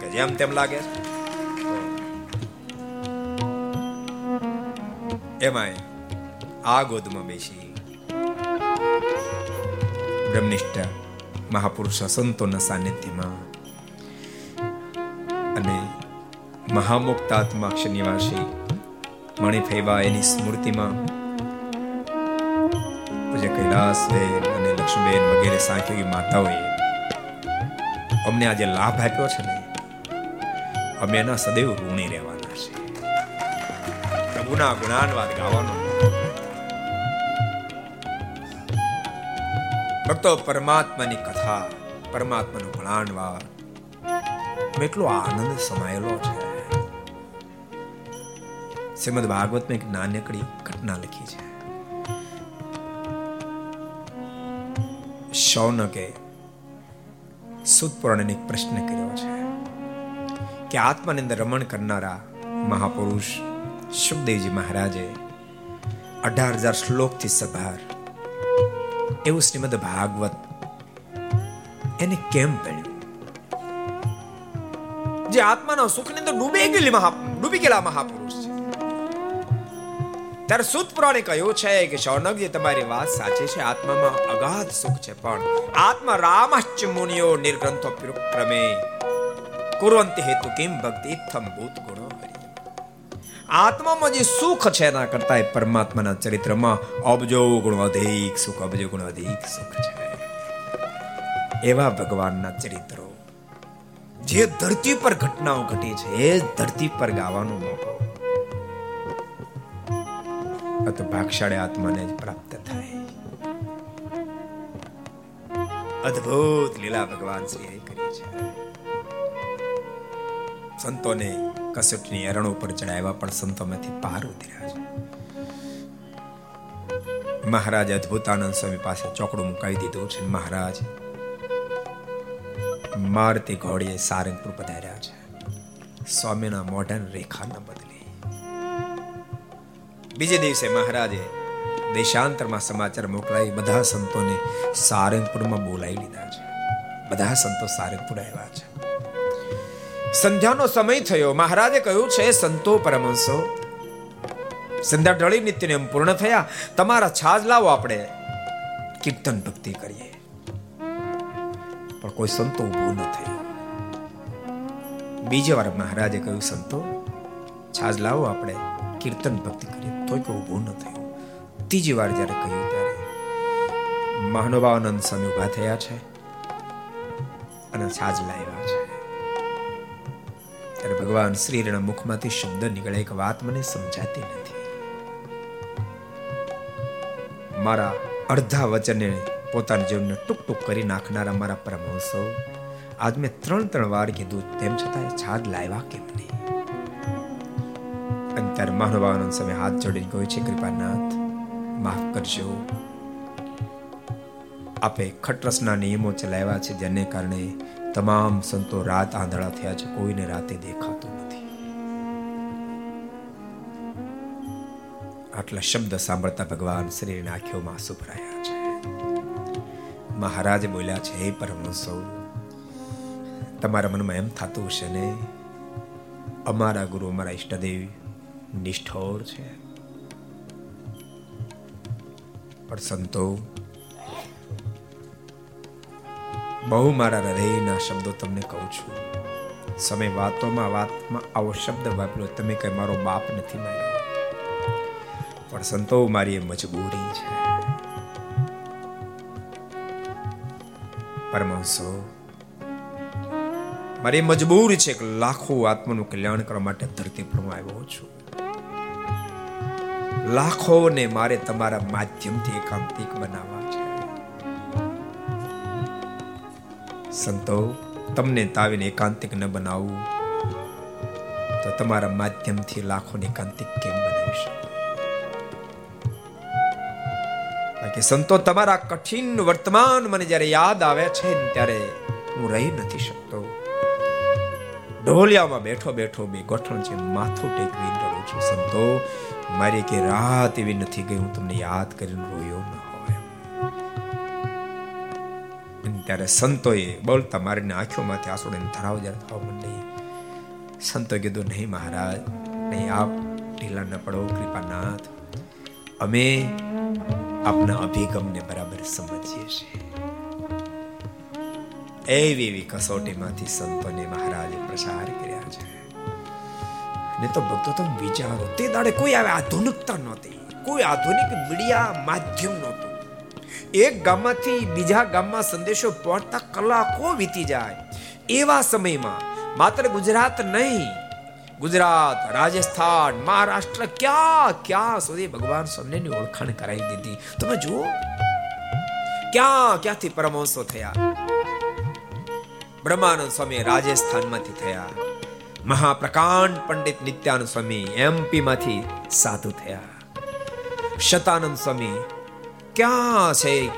કે જેમ તેમ લાગે એમાં આ ગોદમાં બેસી બ્રહ્મનિષ્ઠ મહાપુરુષ સંતોના સાનિધ્યમાં અને મહામુક્તાત્મા અક્ષર નિવાસી એની સ્મૃતિમાં પૂજ્ય કૈલાસબેન અને લક્ષ્મીબેન વગેરે સાંખ્યોગી માતાઓએ અમને આજે લાભ આપ્યો છે ને, અમે એના સદૈવ ઋણી રહેવાના છે પ્રભુના ગુણાનવાદ ગાવાનો. ભક્તો પરમાત્માની કથા, પરમાત્માનો ગુણાનવાદ એટલો આનંદ સમાયેલો છે શ્રીમદ ભાગવતમાં એક નાનકડી ઘટના લખી છે શૌનકે સુતપુરાણને પ્રશ્ન કર્યો છે કે આત્માની અંદર રમણ કરનારા મહાપુરુષ સુખદેવજી મહારાજે અઢાર હજાર શ્લોકથી સભાર એવું શ્રીમદ ભાગવત એને કેમ પડ્યું જે આત્માના સુખની અંદર ડૂબી ગયેલી મહા ડૂબી ગયેલા મહાપુરુષ છે. ત્યારે સુત પુરાણે કહ્યું છે કે શૌનકજી, તમારી વાત સાચી છે, આત્મામાં અગાધ સુખ છે, પણ આત્મા રામશ્ચ મુનિયો નિર્ગ્રંથો ક્રમે કુરવંતી હેતુ કિમ ભક્તિ ઇત્થમ ભૂત ગુણો આત્મામાં જે સુખ છે, એના કરતા પરમાત્માના ચરિત્રમાં અબજો ગુણ અધિક સુખ, અબજો ગુણ અધિક સુખ છે. એવા ભગવાનના ચરિત્રો જે ધરતી પર ઘટનાઓ ઘટી છે, એ ધરતી પર ગાવાનો મોકો. તો ભાગશાળી આત્માને જ પ્રાપ્ત થાય. અદ્ભુત લીલા ભગવાન શ્રી કરી છે. સંતોને કસટની એરણ ઉપર ચડાવ્યા પણ સંતોમાંથી પાર ઉતર્યા છે. મહારાજ અદ્ભુતાનંદ સ્વામી પાસે ચોકડું મુકાવી દીધું છે. મહારાજ મારતી ઘોડીએ સારંગપુર પધાર્યા છે. સ્વામીના મોઢાની રેખા ન બદલી. બીજે દિવસે મહારાજે દેશાંતરમાં સમાચાર મોકલાવી બધા સંતોને સારંગપુરમાં બોલાવી લીધા છે. બધા સંતો સારંગપુર આવ્યા છે. સંધ્યાનો સમય થયો. મહારાજે કહ્યું છે, સંતો પરમહંસો, સંધ્યા ઢળી નિત્યને નિયમ પૂર્ણ થયા. તમારા છાજ લાવો આપણે. કીર્તન ભક્તિ કરીએ. પણ કોઈ સંતો ઊભો ન થયો બીજી વાર મહારાજે કહ્યું, સંતો, છાજ લાવો આપણે કીર્તન ભક્તિ કરીએ, તોય કોઈ ઊભો ન થયો. ત્રીજી વાર જ્યારે કહ્યું ત્યારે મહાનુભાવાનંદ સ્વામી ઊભા થયા છે અને છાજ લાવ્યા છે. ત્યારે ભગવાન શ્રીના મુખમાંથી શબ્દ નીકળે, એક વાત મને સમજાતી નથી. મારા અડધા વચને પોતાના જીવનને ટૂંક ટૂંક કરી નાખનારા મારા પરમહંસો. આજ મેં ત્રણ ત્રણ વાર કીધું, તેમ છતાં છાદ લાવ્યા કેમ નહીં? અને ત્યારે મહાનુભાવાનંદ સમય હાથ જોડીને કહ્યું છે, કૃપાનાથ, માફ કરજો. આપે ખટરસના નિયમો ચલાવ્યા છે, જેને કારણે તમામ સંતો રાત આંધળા થયા છે, કોઈને રાતે દેખાતું નથી. આટલા શબ્દ સાંભળતા ભગવાન શ્રીના આંખોમાં આંસુ ભરાયા છે. મહારાજ બોલ્યા, છે હે પરમહંસો તમારા મનમાં એમ થતું હશે ને? અમારા ગુરુ, અમારા ઈષ્ટદેવ નિષ્ઠોર છે. પણ સંતો, બહુ મારા હૃદયના શબ્દો તમને કહું છું. સમય વાતોમાં, વાતમાં આવો શબ્દ વાપર્યો, તમે કઈ મારો બાપ નથી માર્યો પણ સંતો મારી એ મજબૂરી છે. પરમહંસો. મારી મજબૂરી છે કે લાખો આત્માનું કલ્યાણ કરવા માટે ધરતી પર હું આવ્યો છું. લાખોને મારે તમારા માધ્યમથી એકાંતિક બનાવવા છે. સંતો, તમને તાવીને એકાંતિક ન બનાવવું તો તમારા માધ્યમથી લાખોને એકાંતિક કેમ બનાવી શકો? કે સંતો તમારા કઠિન વર્તમાન મને જ્યારે યાદ આવે છે ત્યારે હું રહી નથી શકતો. ઢોલિયામાં બેઠો બેઠો બે ગોઠણ છે, માથું ટેકવી રડું છું. સંતો, મારી કે રાત એવી નથી ગઈ, હું તમને યાદ કરીને રોયો ન હોય. ત્યારે સંતોએ બોલતા મારીને આંખોમાંથી આંસુડાને ધરાવ જ્યારે થવા માંડી સંતો કીધું, નહીં મહારાજ, નહીં આપ ઢીલા ન પડો, કૃપાનાથ. અમે આપના અભિગમને બરાબર સમજીએ છીએ. એવી એવી કસોટીમાંથી સંતોને મહારાજે પ્રસાર કર્યા છે. ને તો ભક્તો તમે વિચારો, તે દાડે કોઈ આવે આધુનિકતા નહોતી. કોઈ આધુનિક મીડિયા માધ્યમ નહોતું. એક ગામમાંથી બીજા ગામમાં સંદેશો પહોંચતા કલાકો વીતી જાય. એવા સમયમાં માત્ર ગુજરાત નહીં ગુજરાત, રાજસ્થાન, મહારાષ્ટ્ર, ક્યાં ક્યાં સુધી ભગવાન સ્વામીની ઓળખાણ કરાવી દીધી? તમે જુઓ. ક્યાં, ક્યાંથી પરમહંસો થયા? બ્રહ્માનંદ સ્વામી રાજસ્થાનમાંથી થયા. મહાપ્રકાંડ પંડિત નિત્યાનંદ સ્વામી એમપી માંથી સાધુ થયા. શતાનંદ સ્વામી ક્યાં છે?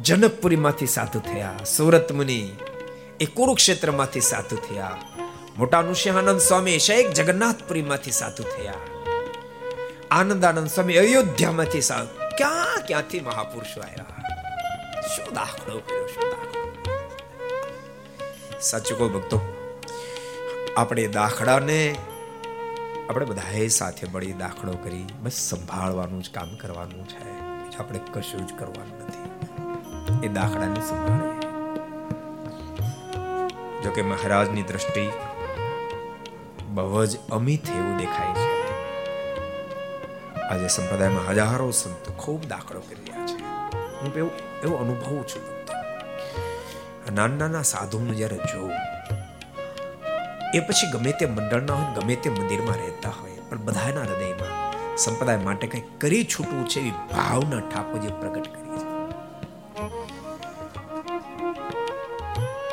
જનકપુરીમાંથી સાધુ થયા. સુરત મુનિ એ કુરુક્ષેત્રમાંથી સાધુ થયા. મોટા નૃસિંહાનંદ સ્વામી શેખ જગન્નાથપુરીમાંથી સાધુ થયા. આનંદાનંદ સ્વામી અયોધ્યામાંથી સાધુ ક્યાં ક્યાંથી મહાપુરુષો આવ્યા? શું દાખલો કર્યો, શું દાખલો? સાચું કહું ભક્તો, આપણે દાખલાને આપણે બધાએ સાથે મળી દાખલો કરી, બસ સંભાળવાનું જ કામ કરવાનું છે. આપણે કશું જ કરવાનું નથી. એ દાખલાને સંભાળીએ. જોકે મહારાજની દ્રષ્ટિ બહુ જ અમિત એવું દેખાય છે. આજે સંપ્રદાયમાં હજારો સંત ખૂબ દાખલો કરી રહ્યા છે. હું એવું એવો અનુભવું છું. નાના નાના સાધુને જ્યારે જોઉં, એ પછી ગમે તે મંડળના હોય, ગમે તે મંદિરમાં રહેતા હોય, પણ બધાના હૃદયમાં સંપ્રદાય માટે કંઈક કરી છૂટવું છે એવી ભાવના ઠાકોરજી પ્રગટ કરી છે.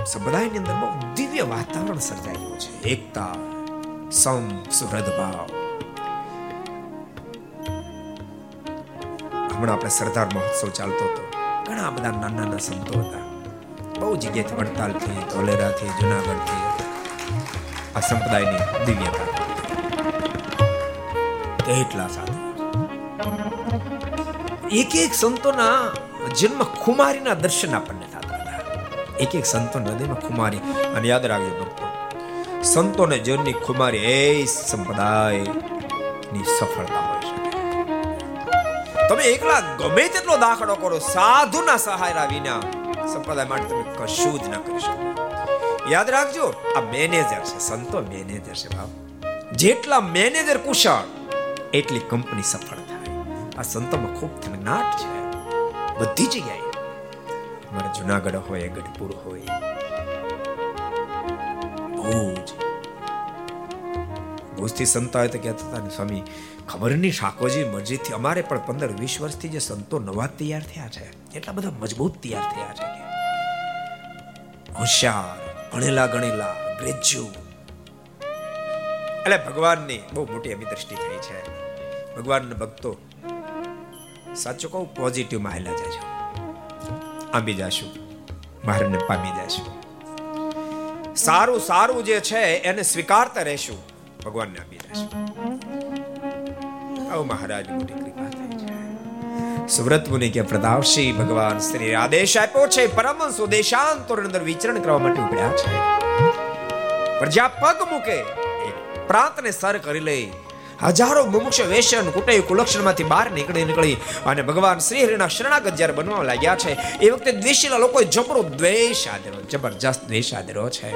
સંપ્રદાયની અંદર બહુ દિવ્ય વાતાવરણ સર્જાયેલું છે. એકતા સમ સુહૃદ હમણાં આપણે સરદાર મહોત્સવ ચાલતો હતો. ઘણા બધા નાના નાના સંતો હતા. બહુ જગ્યાએથી વડતાલથી ધોલેરાથી જુનાગઢથી આ સંપ્રદાયની દિવ્યતા. એટલા સાધુ. એક એક સંતોના જન્મ ખુમારીના દર્શન આપણને થતા હતા. એક એક સંતો હૃદયમાં ખુમારી. અને યાદ રાખજો ભક્તો સંતોને જન્મની ખુમારી એ સંપ્રદાયની સફળતા હોય છે તમે એકલા ગમે તેટલો દાખલો કરો, સાધુના સહાયરા વિના સંપ્રદાય માટે તમે કશું જ ન કરી શકો. યાદ રાખજો, આ મેનેજર છે, સંતો મેનેજર છે બાપ. જેટલા મેનેજર કુશળ, એટલી કંપની સફળ થાય. આ સંતોમાં ખૂબ થનગનાટ છે. બધી જગ્યાએ. મારે જુનાગઢ હોય, ગઢપુર હોય ભુજ ભુજથી સંતો આવે તો કહેતા હતા ને, સ્વામી ખબર નહીં શાકોજી મરજીથી અમારે પણ પંદર વીસ વર્ષથી જે સંતો નવા તૈયાર થયા છે, એટલા બધા મજબૂત તૈયાર થયા છે હોશિયાર, ભણેલા ગણેલા, ગ્રેજ્યુ. એટલે ભગવાનની બહુ મોટી એવી દ્રષ્ટિ થઈ છે. ભગવાનના ભક્તો સાચું કહું પોઝિટિવમાં જાય છે. આંબી જાશું મહારાજને પામી જાશું. સારું સારું જે છે, એને સ્વીકારતા રહેશું. ભગવાનને આપી દેશું આવું મહારાજ મોટી કૃપા થઈ છે સુવ્રત મુનિ કે પ્રતાપસિંહ ભગવાન શ્રી આદેશ આપ્યો છે, પરમ સુદેશાંતર અંદર વિચરણ કરવા માટે ઉપડ્યા છે. પણ જ્યાં પગ મૂકે પ્રાંતને સર કરી લે. હજારો મુમુક્ષ વેશન કુટય કુલક્ષણમાંથી બહાર નીકળી નીકળી અને ભગવાન શ્રી હરિના શરણાગત જ્યારે બનવા લાગ્યા છે, એ વખતે દ્વેષીના લોકોએ જબરો દ્વેષ આદર્યો, જબરજસ્ત દ્વેષ આદર્યો છે.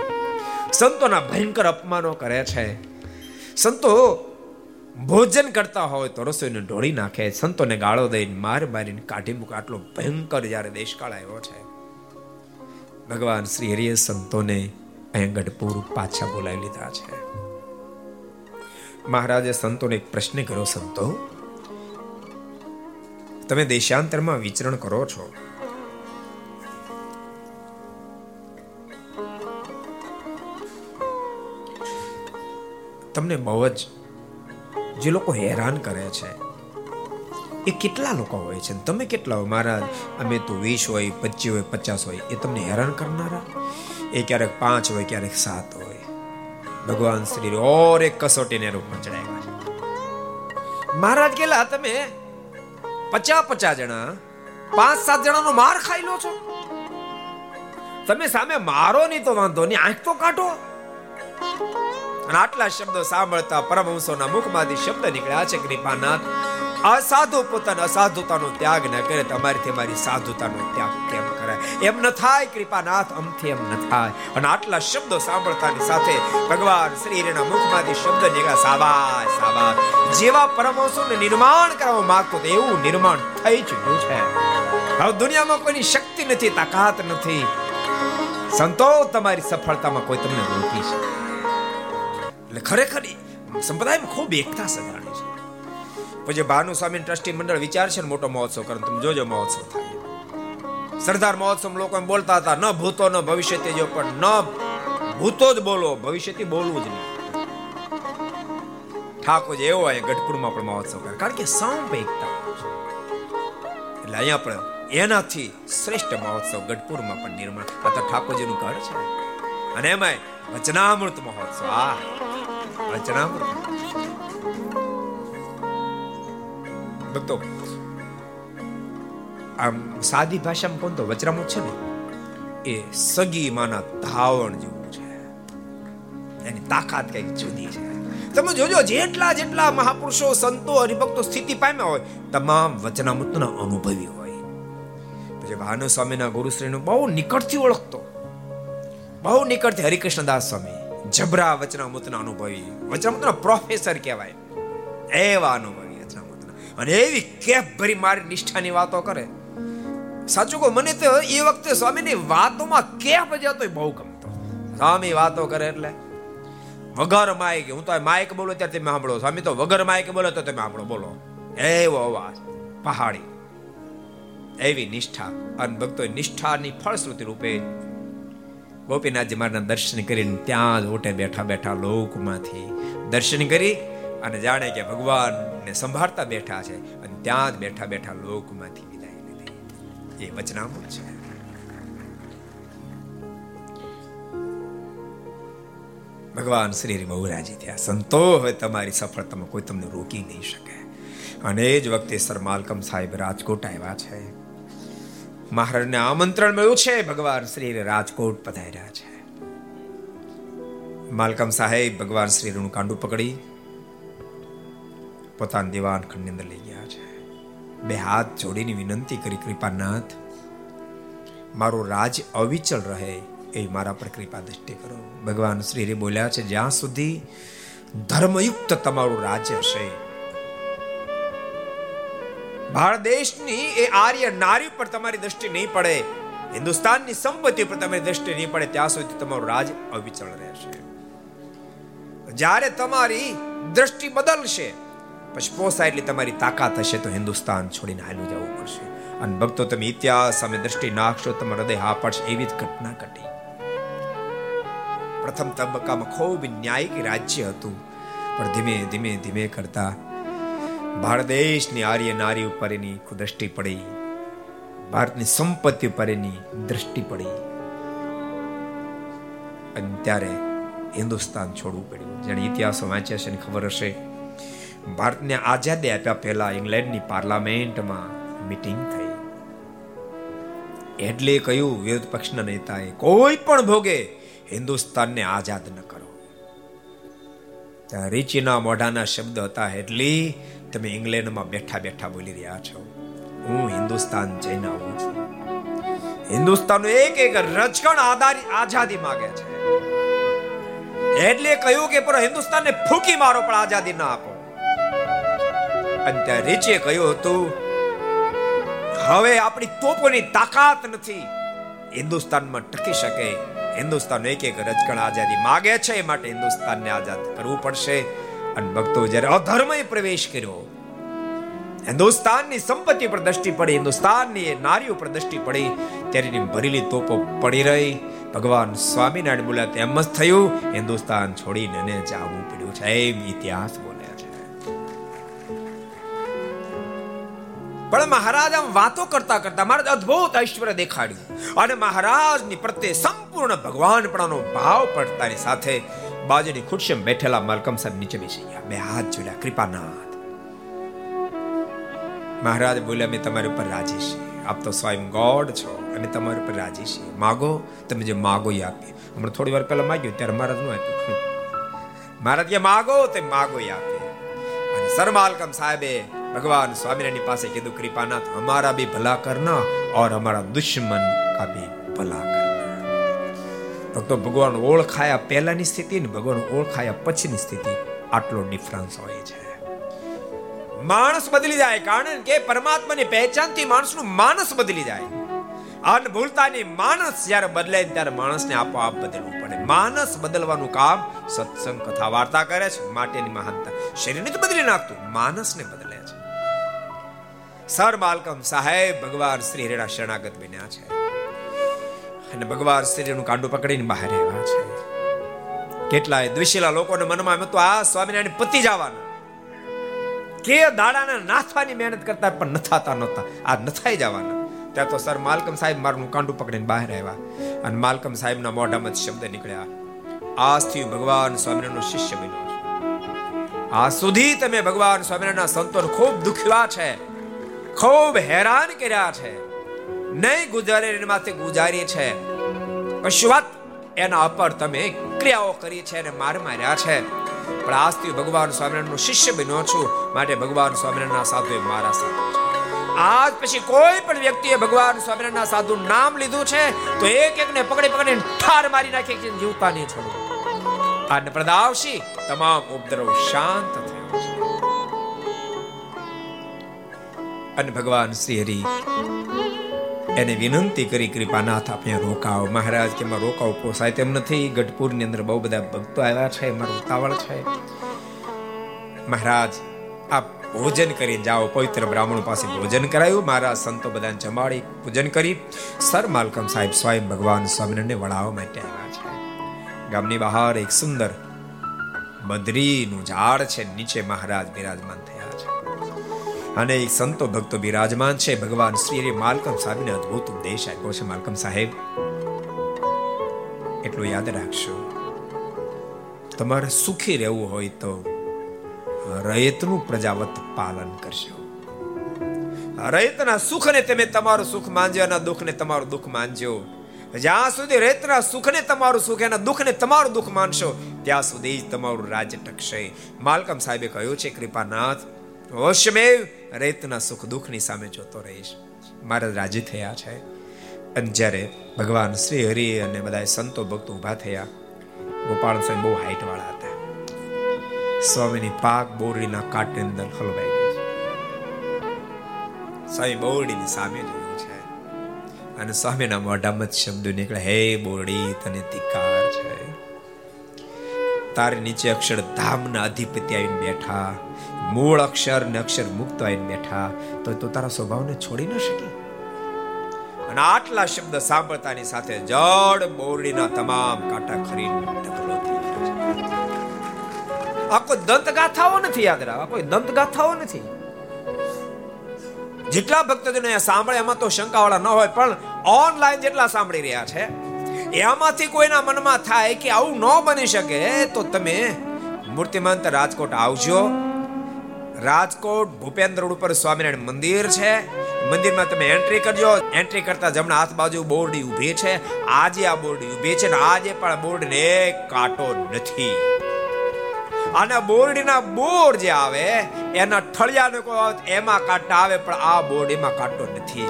સંતોના ભયંકર અપમાનો કરે છે. સંતો ભોજન કરતા હોય તો રસોઈને ઢોળી નાખે, સંતોને ગાળો દઈને માર મારીને કાઢી મૂકે, આટલો ભયંકર જ્યારે દેશકાળ આવ્યો છે. ભગવાન શ્રી હરિએ સંતોને અહીં ગઢપુર પાછા બોલાવી લીધા છે. મહારાજે સંતોને એક પ્રશ્ન કર્યો, સંતો, તમે દેશાંતરમાં વિચરણ કરો છો. તમને બહુ જ જે લોકો હેરાન કરે છે, એ કેટલા લોકો હોય છે? તમે કેટલા હોય મહારાજ, અમે તો વીસ હોય પચીસ હોય, પચાસ હોય, એ તમને હેરાન કરનારા? એ ક્યારેક પાંચ હોય, ક્યારેક સાત હોય. ભગવાન શ્રી ઓર એક કસોટીને રૂપમાં ચડાવ્યા મહારાજ કેલા તમે પચાસ પચાસ જણા પાંચ સાત જણાનો માર ખાઈ લો છો. તમે સામે મારો નહીં તો વાંધો નહીં, આંખ તો કાઢો. અને આટલા શબ્દો સાંભળતા પરમહંસોના મુખમાંથી શબ્દ નીકળ્યા છે, કૃપાનાથ અસાધુ પોતાના અસાધુતાનો ત્યાગ ન કરે, તમારીથી મારી સાધુતાનો ત્યાગ કેમ એમ ન થાય, કૃપાનાથ અમથી એમ ન થાય. અને આટલા શબ્દો સાંભળતાની સાથે ભગવાન શ્રીના મુખમાંથી શબ્દ નીકળ્યા સાવાય સાવા જેવા પરમહંસોને નિર્માણ કરવા માંગતો એવું નિર્માણ થઈ ચૂક્યું છે. હવે દુનિયામાં કોઈની શક્તિ નથી, તાકાત નથી. સંતો, તમારી સફળતામાં કોઈ તમને રોકી છે એટલે ખરેખર સંપ્રદાયમાં ખૂબ એકતા સજાણી છે. પછી ભાનુ સ્વામી ટ્રસ્ટી મંડળ વિચાર છે ને, મોટો મહોત્સવ કરો તમે જોજો મહોત્સવ થાય. સરદાર મહોત્સવ લોકો બોલતા હતા, ન ભૂતો, ન ભવિષ્ય તેજો, પણ ન ભૂતો જ બોલો, ભવિષ્યથી બોલવું જ નહીં. ઠાકોર એવો અહીંયા ગઢપુરમાં પણ મહોત્સવ કરે, કારણ કે સાંપ એકતા એટલે અહીંયા પણ એનાથી શ્રેષ્ઠ મહોત્સવ ગઢપુરમાં પણ નિર્માણ આ તો ઠાકોરજીનું ઘર છે. અને એમાં વચનામૃત મહોત્સવ. આ વચનામૃત ભક્તો આમ સાદી ભાષામાં કોણ તો વચરામૃત છે ને? એ સગી માના ધાવણ જેવું છે. એની તાકાત કંઈક જુદી છે. તમે જોજો, જેટલા જેટલા મહાપુરુષો, સંતો, હરિભક્તો સ્થિતિ પામ્યા હોય, તમામ વચનામૃતના અનુભવી હોય. પછી ભાનુ સ્વામીના ગુરુશ્રીનું બહુ નિકટથી ઓળખતો. બહુ નિકટથી હરિકૃષ્ણદાસ સ્વામી, જબરા વચનામૃતના અનુભવી વચનામૃતના પ્રોફેસર કહેવાય. એવા અનુભવી વચનામૃતના અને એવી કેફ ભરી મારી નિષ્ઠાની વાતો કરે. સાચું કહું, મને તો એ વખતે સ્વામીની વાતોમાં કેપ જતો બહુ ગમતો. સ્વામી વાતો કરે એટલે. વગર માઇક હું તો માઇક બોલો ત્યારે તમે સાંભળો. સ્વામી તો વગર માઇક બોલો તો તમે સાંભળો, બોલો. એવો અવાજ, પહાડી. એવી નિષ્ઠા, અને ભક્તો નિષ્ઠાની ફળશ્રુતિ રૂપે ગોપીનાથજી મારના દર્શન કરીને ત્યાં જ ઓટે બેઠા બેઠા લોકમાંથી દર્શન કરી અને જાણે કે ભગવાનને સંભાળતા બેઠા છે અને ત્યાં જ બેઠા બેઠા લોકમાંથી એ વચનામૃત છે. ભગવાન શ્રી બહુ રાજી થયા સંતો, હવે તમારી સફળતામાં કોઈ તમને રોકી નહીં શકે. અને જ વખતે સર માલકમ સાહેબ રાજકોટ આવ્યા છે. મહારાજને આમંત્રણ મળ્યું છે, ભગવાન શ્રી રાજકોટ પધાર્યા છે. માલકમ સાહેબ, ભગવાન શ્રી નું કાંડું પકડી, પોતાના દિવાન ખંડની અંદર લઈ ગયા છે. બે હાથ જોડીની વિનંતી કરી, કૃપાનાથ, મારું રાજ અવિચલ રહે એ મારા પર કૃપા દ્રષ્ટિ કરો. ભગવાન શ્રી બોલ્યા છે, જ્યાં સુધી ધર્મયુક્ત તમારું રાજ્ય હશે. ભારત દેશની એ આર્ય નારી પર તમારી દ્રષ્ટિ નહીં પડે, હિન્દુસ્તાનની સંપત્તિ પર તમારી દ્રષ્ટિ નહીં પડે, ત્યાં સુધી તમારું રાજ અવિચળ રહેશે. જ્યારે તમારી દ્રષ્ટિ બદલશે પછી પોસાય એટલી તમારી તાકાત હશે તો હિન્દુસ્તાન છોડીને હાલું જવું પડશે. અને ભક્તો, તમે ઇતિહાસ સામે દ્રષ્ટિ નાખશો, તમારું હૃદય હા પડશે એવી જ ઘટના ઘટી. પ્રથમ તબક્કામાં ખૂબ ન્યાયિક રાજ્ય હતું. પણ ધીમે ધીમે ધીમે કરતા ભારત દેશની આર્ય નારી ઉપર એની દ્રષ્ટિ પડી. ભારતની સંપત્તિ ઉપર એની દ્રષ્ટિ પડી. અને ત્યારે હિન્દુસ્તાન છોડવું પડ્યું. જેને ઇતિહાસો વાંચ્યા છે ખબર હશે ભારતને આઝાદી આપ્યા પહેલા ઇંગ્લેન્ડની પાર્લામેન્ટમાં મિટિંગ થઈ. એટલે કહ્યું, વિરોધ પક્ષના નેતાએ, કોઈ પણ ભોગે હિન્દુસ્તાનને આઝાદ ન કરો. રીચીના મોઢાના શબ્દ હતા એટલી, તમે ઇંગ્લેન્ડમાં બેઠા બેઠા બોલી રહ્યા છો. હું હિન્દુસ્તાન જઈને આવું છું. હિન્દુસ્તાન એક એક રજકણ આધારી આઝાદી માંગે છે. એટલે કહ્યું કે પર હિન્દુસ્તાનને ફૂકી મારો, પણ આઝાદી ના આપો. અને ત્યાં રીચે કહ્યું હતું, હવે આપણી તોપોની તાકાત નથી. હિન્દુસ્તાનમાં ટકી શકે. હિન્દુસ્તાન એક એક રજકણ આઝાદી માગે છે, એ માટે હિન્દુસ્તાનને આઝાદ કરવું પડશે. અને ભક્તો જ્યારે અધર્મએ પ્રવેશ કર્યો, હિન્દુસ્તાનની સંપત્તિ પર દ્રષ્ટિ પડી, હિન્દુસ્તાનની નારીઓ પર દ્રષ્ટિ પડી, ત્યારે ભરેલી તોપો પડી રહી. ભગવાન સ્વામિનારાયણ બોલ્યા તેમ જ થયું, હિન્દુસ્તાન છોડીને જવું પડ્યું છે. એમ ઇતિહાસ પણ મહારાજ આમ વાતો કરતા કરતા મહારાજ અદ્ભુત ઐશ્વર્ય દેખાડ્યું. અને મહારાજની પ્રત્યે સંપૂર્ણ ભગવાનપણાનો ભાવ પડતાની સાથે બાજુની ખુરશીમાં બેઠેલા માલકમ સાહેબ નીચે બેસી ગયા. બે હાથ જોડ્યા, કૃપાનાથ. મહારાજ બોલ્યા મેં તમારી ઉપર રાજી છે આપ તો સ્વયં ગોડ છો અમે તમારી ઉપર રાજી છે માગો, તમે જે માગો એ આપીએ. હમણાં થોડી વાર પહેલા માગ્યું, ત્યારે મહારાજનું આપ્યું મહારાજ માગો, તે માગો એ આપે અને સરમાલકમ સાહેબે ભગવાન સ્વામિનારાયણ પાસે કીધું, કૃપાનાથ હમારા ભી ભલા કરના ઓર હમારા દુશ્મન કા ભી ભલા ભક્તો, ભગવાન ઓળખાયા પહેલાની સ્થિતિ ને ભગવાન ઓળખાયા પછીની સ્થિતિ. આટલો ડિફરન્સ હોય છે. માણસ બદલી જાય કારણ કે પરમાત્માની પહેચાનથી માણસનું માનસ બદલી જાય. અનભૂલતાની માણસ જ્યારે બદલે ત્યારે માણસને આપોઆપ બદલવું પડે. માનસ બદલવાનું કામ સત્સંગ કથા વાર્તા કરે છે, માટેની મહાનતા શરીરને તો બદલી નાખતું, માણસને બદલે. સર માલકમ સાહેબ ભગવાન શ્રી રેડા શરણાગત બન્યા છે. અને ભગવાન શ્રીનું કાંડું પકડીને બહાર આવ્યા છે. કેટલાય દ્વિશીલા લોકોને મનમાં એમ હતું, આ સ્વામિનારાયણ પતિ જવાના. કે દાડાને નાથવાની મહેનત કરતા પણ નથાતા નહોતા. આ નથાઈ જવાના. ત્યાં તો સર માલકમ સાહેબ મારું કાંડું પકડીને બહાર આવ્યા. અને માલકમ સાહેબના મોઢામાં શબ્દ નીકળ્યા. આજથી ભગવાન સ્વામિનારાયણનો શિષ્ય બન્યો આ સુધી તમે ભગવાન સ્વામિનારાયણના સંતોને ખૂબ દુખ્યા છે. ખૂબ હેરાન કર્યા છે. નહીં ગુજારે એમાંથી ગુજારી છે. કશું એના ઉપર તમે ક્રિયાઓ કરી છે અને માર માર્યા છે. પણ આજથી ભગવાન સ્વામિનારાયણનો શિષ્ય બન્યો છું, માટે ભગવાન સ્વામિનારાયણના સાધુએ મારા સાથે આજ પછી કોઈ પણ વ્યક્તિએ ભગવાન સ્વામિનારાયણના સાધુ નામ લીધું છે, તો એક એકને પકડી પકડીને ઠાર મારી નાખી કે જીવતા નહીં છોડો. આ પ્રદાવશી તમામ ઉપદ્રવ શાંત થયો છે. અને ભગવાન શ્રી હરિ એને વિનંતી કરી, કૃપાનાથ આપણે રોકાવ મહારાજ કે એમાં રોકાવ પોસાય તેમ નથી. ગઢપુરની અંદર બહુ બધા ભક્તો આવ્યા છે. મારું ઉતાવળ છે. મહારાજ, આપ ભોજન કરી જાઓ. પવિત્ર બ્રાહ્મણ પાસે ભોજન કરાયું. મારા સંતો બધાને જમાડી પૂજન કરી. સર માલકમ સાહેબ સ્વયં ભગવાન સ્વામિનારાયણને વળાવવા માટે આવ્યા છે. ગામની બહાર એક સુંદર બદરીનું ઝાડ છે. નીચે મહારાજ બિરાજમાન થયા છે અને એક સંતો ભક્તો બિરાજમાન છે. ભગવાન શ્રી માલકમ સાહેબને અદ્ભુત ઉપદેશ આપ્યો છે. માલકમ સાહેબ, એટલું યાદ રાખશો. તમારે સુખી રહેવું હોય તો રયતનું પ્રજાવત પાલન કરશો રયતના સુખને તમે તમારું સુખ માનજો અને દુઃખને તમારું દુઃખ માનજો. જ્યાં સુધી રયતના સુખને તમારું સુખ, એના દુઃખને તમારું દુઃખ માનશો, ત્યાં સુધી તમારું રાજ્ય ટકશે. માલકમ સાહેબે કહ્યું છે, કૃપાનાથ હોશમેવ રેતના સુખ દુઃખની સામે જોતો રહીશ. મહારાજ રાજી થયા છે. અને જ્યારે ભગવાન શ્રી હરિ અને બધા સંતો ભક્તો ઊભા થયા, ગોપાલ સ્વામી બહુ હાઈટ વાળા હતા. સ્વામીની પાક બોરડીના કાટની અંદર હલવાઈ ગઈ. સ્વામી બોરડીની સામે જોયું છે. અને સ્વામીના મોઢામાં શબ્દો નીકળે, હે બોરડી, તને ધિકાર છે. તારી નીચે અક્ષર ધામના અધિપતિ આવીને બેઠા. મૂળ અક્ષર ને અક્ષર મુક્ત આવીને બેઠા તો તું તારા સ્વભાવને છોડી ન શકી. અને આટલા શબ્દ સાંભળતાની સાથે જડ બોરડીના તમામ કાંટા ખરી ઢગલો થઈ આ કોઈ દંત ગાથાઓ નથી યાદ રાખ કોઈ દંત ગાથાઓ નથી. જેટલા ભક્તજનો સાંભળે, એમાં તો શંકાવાળા ન હોય, પણ ઓનલાઈન જેટલા સાંભળી રહ્યા છે, એમાંથી કોઈના મનમાં થાય કે આવું ન બની શકે, તો તમે મૂર્તિમંત રાજકોટ આવજો. રાજકોટ ભૂપેન્દ્ર રોડ ઉપર સ્વામિનારાયણ મંદિર છે. મંદિરમાં તમે એન્ટ્રી કરજો. એન્ટ્રી કરતા જમણા હાથ બાજુ બોરડી ઊભી છે. આજે આ બોરડી ઊભી છે ને આજે પણ બોરડીને કાટો નથી. અને બોરડીના બોર જે આવે, એના ઠળિયાને કોઈ એમાં કાંટા આવે, પણ આ બોરડીમાં કાંટો નથી.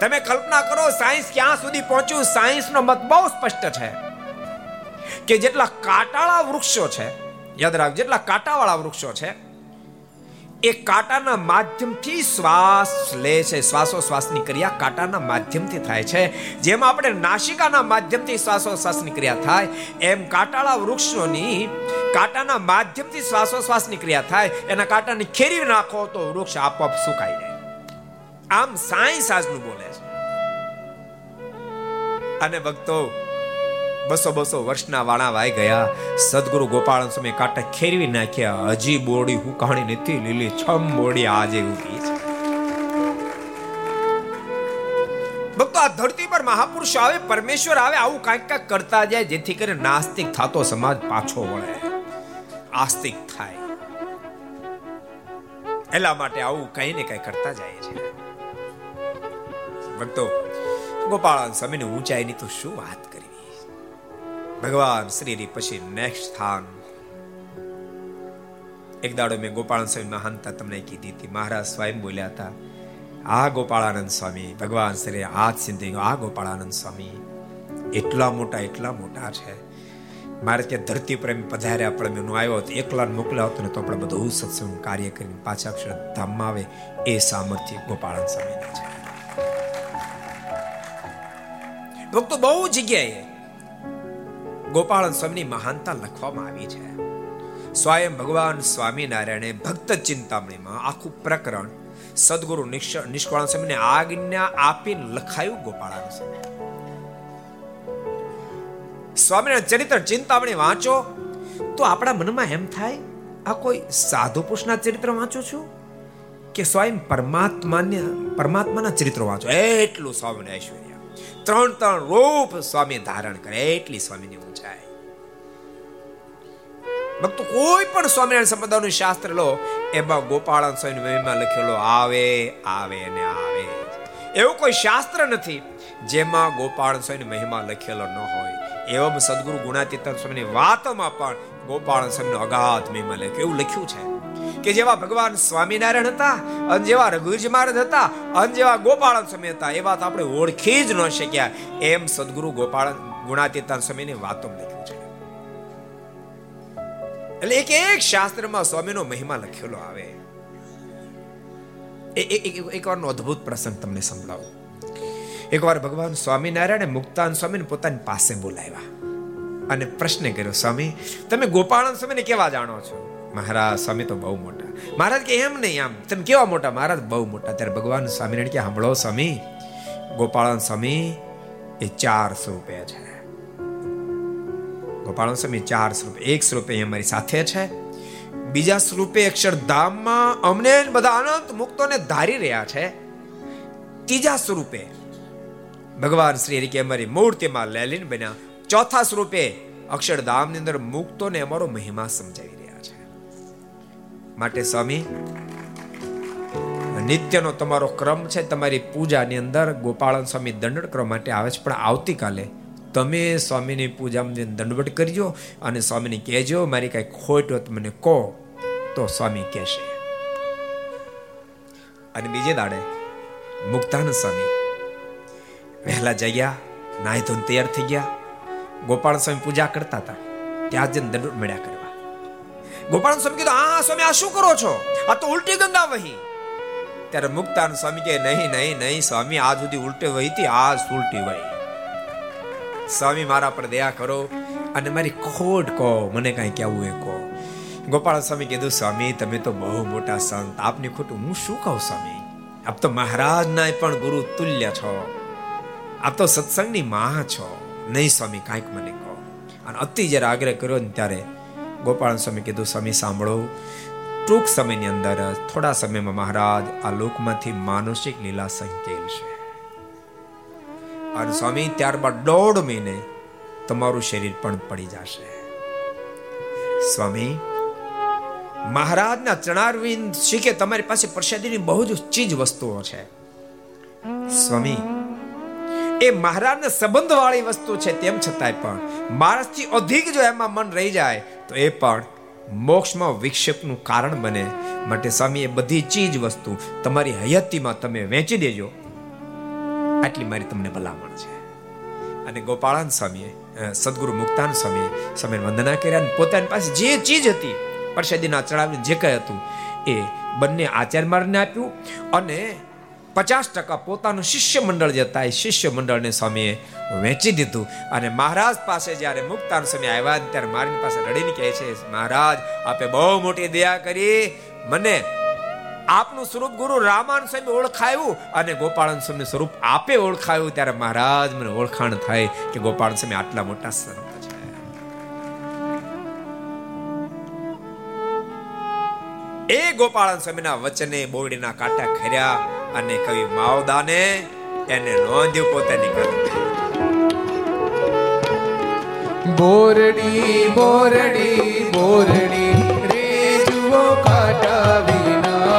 તમે કલ્પના કરો સાયન્સ ક્યાં સુધી પહોંચ્યું? સાયન્સનો મત બહુ સ્પષ્ટ છે કે જેટલા કાંટાળા વૃક્ષો છે, યાદ રાખ જેટલા કાંટાવાળા વૃક્ષો છે એ કાંટાના માધ્યમથી શ્વાસ લે છે. શ્વાસોશ્વાસની ક્રિયા કાંટાના માધ્યમથી થાય છે. જેમ આપણે નાસિકાના માધ્યમથી શ્વાસોશ્વાસની ક્રિયા થાય. એમ કાંટાળા વૃક્ષોની કાંટાના માધ્યમથી શ્વાસોશ્વાસની ક્રિયા થાય. એના કાંટાને ખેરી નાખો તો વૃક્ષ આપોઆપ સુકાઈ જાય. આમ સાંઈ સાજનું બોલે છે. અને ભક્તો બસો બસો વર્ષના વાણા વાઈ ગયા. સદગુરુ ગોપાલ સ્વામી કાંટા ખેરવી નાખ્યા. હજી બોડી હું કહાણી નથી, લીલી છમ બોડી આજે ઊભી છે. ભક્તો, આ ધરતી પર મહાપુરુષ આવે, પરમેશ્વર આવે, આવું કાંઈક કાંઈક કરતા જાય, જેથી કરીને નાસ્તિક થતો સમાજ પાછો વળે. આસ્તિક થાય. એટલા માટે આવું કઈ ને કઈ કરતા જાય છે. ભક્તો, ગોપાળાન સ્વામીની ઊંચાઈની તો શું વાત ભગવાન શ્રીની પછી નેક્સ્ટ સ્થાન. એક દાડો મેં ગોપાળાન સ્વામી મહાનતા તમને કીધી હતી. મહારાજ સ્વયં બોલ્યા હતા, આ ગોપાળાનંદ સ્વામી, ભગવાન શ્રી હાથ સિંધી આ ગોપાળાનંદ સ્વામી એટલા મોટા એટલા મોટા છે. મારે ત્યાં ધરતી પ્રેમ પધાર્યા, પણ મેં આવ્યો હતો, એકલા મોકલ્યો હતો ને તો આપણે બધું સત્સંગ કાર્ય કરીને પાછા અક્ષર ધામમાં આવે, એ સામર્થ્ય ગોપાળાનંદ સ્વામીને છે. ભક્તો બહુ જગ્યાએ ગોપાળન સ્વામીની મહાનતા લખવામાં આવી છે. સ્વયં ભગવાન સ્વામિનારાયણે ભક્ત ચિંતામણીમાં આખું પ્રકરણ સદગુરુ નિષ્કાળ સ્વામીને આજ્ઞા આપીને લખાયું ગોપાળાન સ્વામી. સ્વામિનારાયણ ચરિત્ર ચિંતામણી વાંચો, તો આપણા મનમાં એમ થાય, આ કોઈ સાધુ પુરુષના ચરિત્ર વાંચો છું? કે સ્વયં પરમાત્માને પરમાત્માના ચરિત્રો વાંચો? એટલું સ્વામીને ઐશ્વર્ય. ત્રણ ત્રણ રૂપ સ્વામી ધારણ કરે, એટલી સ્વામીની ભક્તો કોઈ પણ સ્વામિનારાયણ સંપ્રદાયનું શાસ્ત્ર લો, એમાં ગોપાળન સ્વામી મહિમા લખેલો, આવે આવે ને આવે. એવું કોઈ શાસ્ત્ર નથી જેમાં ગોપાળન સ્વામી મહિમા લખેલો ન હોય. એવમ સદગુરુ ગુણાતીતન સ્વામીની વાતોમાં પણ ગોપાળન સ્વામીનો અગાધ મહિમા લખ્યો. એવું લખ્યું છે કે જેવા ભગવાન સ્વામિનારાયણ હતા, અને જેવા રઘુજી મહારાજ હતા, અને જેવા ગોપાળન સ્વામી હતા, એ વાત આપણે ઓળખી જ ન શક્યા. એમ સદગુરુ ગોપાળન ગુણાતીતાન સ્વામીની વાતો લખ્યું. એટલે એક એક શાસ્ત્રમાં સ્વામીનો મહિમા લખેલો આવે. એક વારનો અદ્ભુત પ્રસંગ તમને સંભળાવું. એકવાર ભગવાન સ્વામિનારાયણે મુક્તાન સ્વામીને પોતાની પાસે બોલાવ્યા અને પ્રશ્ન કર્યો, સ્વામી, તમે ગોપાળન સ્વામીને કેવા જાણો છો? મહારાજ, સ્વામી તો બહુ મોટા. મહારાજ કે એમ નહીં આમ. તમે કેવા મોટા? મહારાજ, બહુ મોટા. ત્યારે ભગવાન સ્વામિનારાયણ કે સાંભળો સ્વામી, ગોપાળન સ્વામી એ ચારસો રૂપિયા છે. ગોપાળન સ્વામી ચાર સ્વરૂપે, એક સ્વરૂપે અમારી સાથે છે. બીજા સ્વરૂપે અક્ષરધામમાં અમને બધા અનંત મુક્તોને ધારી રહ્યા છે. ત્રીજા સ્વરૂપે ભગવાન શ્રી હરિ કે અમારી મૂર્તિમાં લેલીન બન્યા. ચોથા સ્વરૂપે અક્ષરધામની અંદર મુક્તોને અમારો મહિમા સમજાવી રહ્યા છે. માટે સ્વામી, નિત્યનો તમારો ક્રમ છે, તમારી પૂજાની અંદર ગોપાળન સ્વામી દંડ કરવા માટે આવે છે, પણ આવતીકાલે તમે સ્વામીની પૂજામાં દંડવટ કરજો અને સ્વામીને કહેજો, મારી કાંઈ ખોટ હોય મને કહો તો સ્વામી કહેશે. અને બીજે દાડે મુક્તાનંદ સ્વામી વહેલા જગ્યા, નાહી ધોન તૈયાર થઈ ગયા. ગોપાલ સ્વામી પૂજા કરતા હતા. ત્યાં જઈને દંડ મળ્યા કરવા. ગોપાલ સ્વામી કીધું, આ સ્વામી, આ શું કરો છો? આ તો ઉલટી ગંગા વહી. ત્યારે મુક્તાન સ્વામી કે નહીં નહીં નહીં, સ્વામી આજ સુધી ઉલટે વહી હતી આજ ઉલટી વહી. સ્વામી મારા પર દયા કરો અને મારી ખોટ કહો, મને કઈ કહેવું એ કહો. ગોપાલ સ્વામી કીધું, સ્વામી, તમે તો બહુ મોટા સંત. આપની ખોટું હું શું કહું, સ્વામી? આપ તો મહારાજના પણ ગુરુ તુલ્ય છો. આપ તો સત્સંગની માં છો. નહીં, સ્વામી, કાંઈક મને કહો. અને અતિ જ્યારે આગ્રહ કર્યો ને ત્યારે ગોપાલ સ્વામી કીધું, સ્વામી, સાંભળો. ટૂંક સમયની અંદર, થોડા સમયમાં મહારાજ આ લોકમાંથી માનસિક લીલા સંકેલ છે અને સ્વામી, ત્યારબાદ દોઢ મહિને તમારું શરીર પણ પડી જશે. સ્વામી, મહારાજના ચણારવિંદ શીખે તમારી પાસે પ્રસાદીની બહુ જ ચીજ વસ્તુઓ છે. સ્વામી, એ મહારાજના સંબંધ વાળી વસ્તુ છે તેમ છતાંય પણ માણસથી અધિક જો એમાં મન રહી જાય, તો એ પણ મોક્ષમાં વિક્ષેપનું કારણ બને. માટે સ્વામી, એ બધી ચીજ વસ્તુ તમારી હયાતીમાં તમે વેચી દેજો. આટલી મારી તમને ભલામણ છે. અને ગોપાળાન સ્વામીએ સદગુરુ મુક્તાન સ્વામીએ સ્વામી વંદના કર્યા અને પોતાની પાસે જે ચીજ હતી, પરસાદીના ચડાવીને જે કંઈ હતું, એ બંને આચાર્ય મારને આપ્યું અને પચાસ ટકા પોતાનું શિષ્ય મંડળ જે હતા એ શિષ્ય મંડળને સ્વામીએ વેચી દીધું. અને મહારાજ પાસે જ્યારે મુક્તાન સ્વામી આવ્યા, ત્યારે મારી પાસે રડીને કહે છે, મહારાજ, આપે બહુ મોટી દયા કરી. મને આપનું સ્વરૂપ ગુરુ રામાન સ્વામી ઓળખાયું અને ગોપાળન સ્વામી સ્વરૂપ આપે ઓળખાયું ત્યારે મહારાજ મને ઓળખાણ થાય કે ગોપાળન સ્વામી આટલા મોટા સંત છે. એ ગોપાળન સ્વામીના વચને બોરડીના કાંટા ખર્યા અને કવિ માવદાને એને નોંધ્યું પોતાની કલમ બોરડી બોરડી બોરડી રે કાટાવી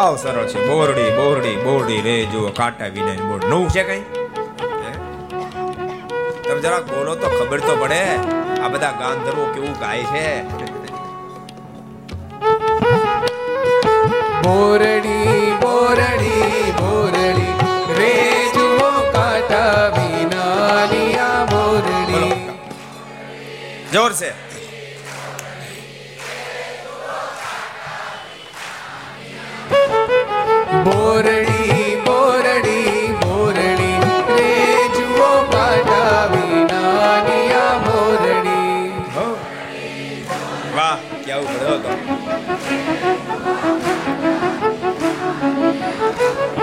હાવ સરળ છે. બોરડી બોરડી બોરડી રે જુઓ કાંટા વિના બોર્ડ નવું છે કઈ? તમે જરાક બોલો તો ખબર તો પડે. આ બધા ગાંધર્વો કેવું ગાય છે? બોરડી બોરડી બોરડી રે જુઓ કાંટા વિના બોરડી. જોર છે.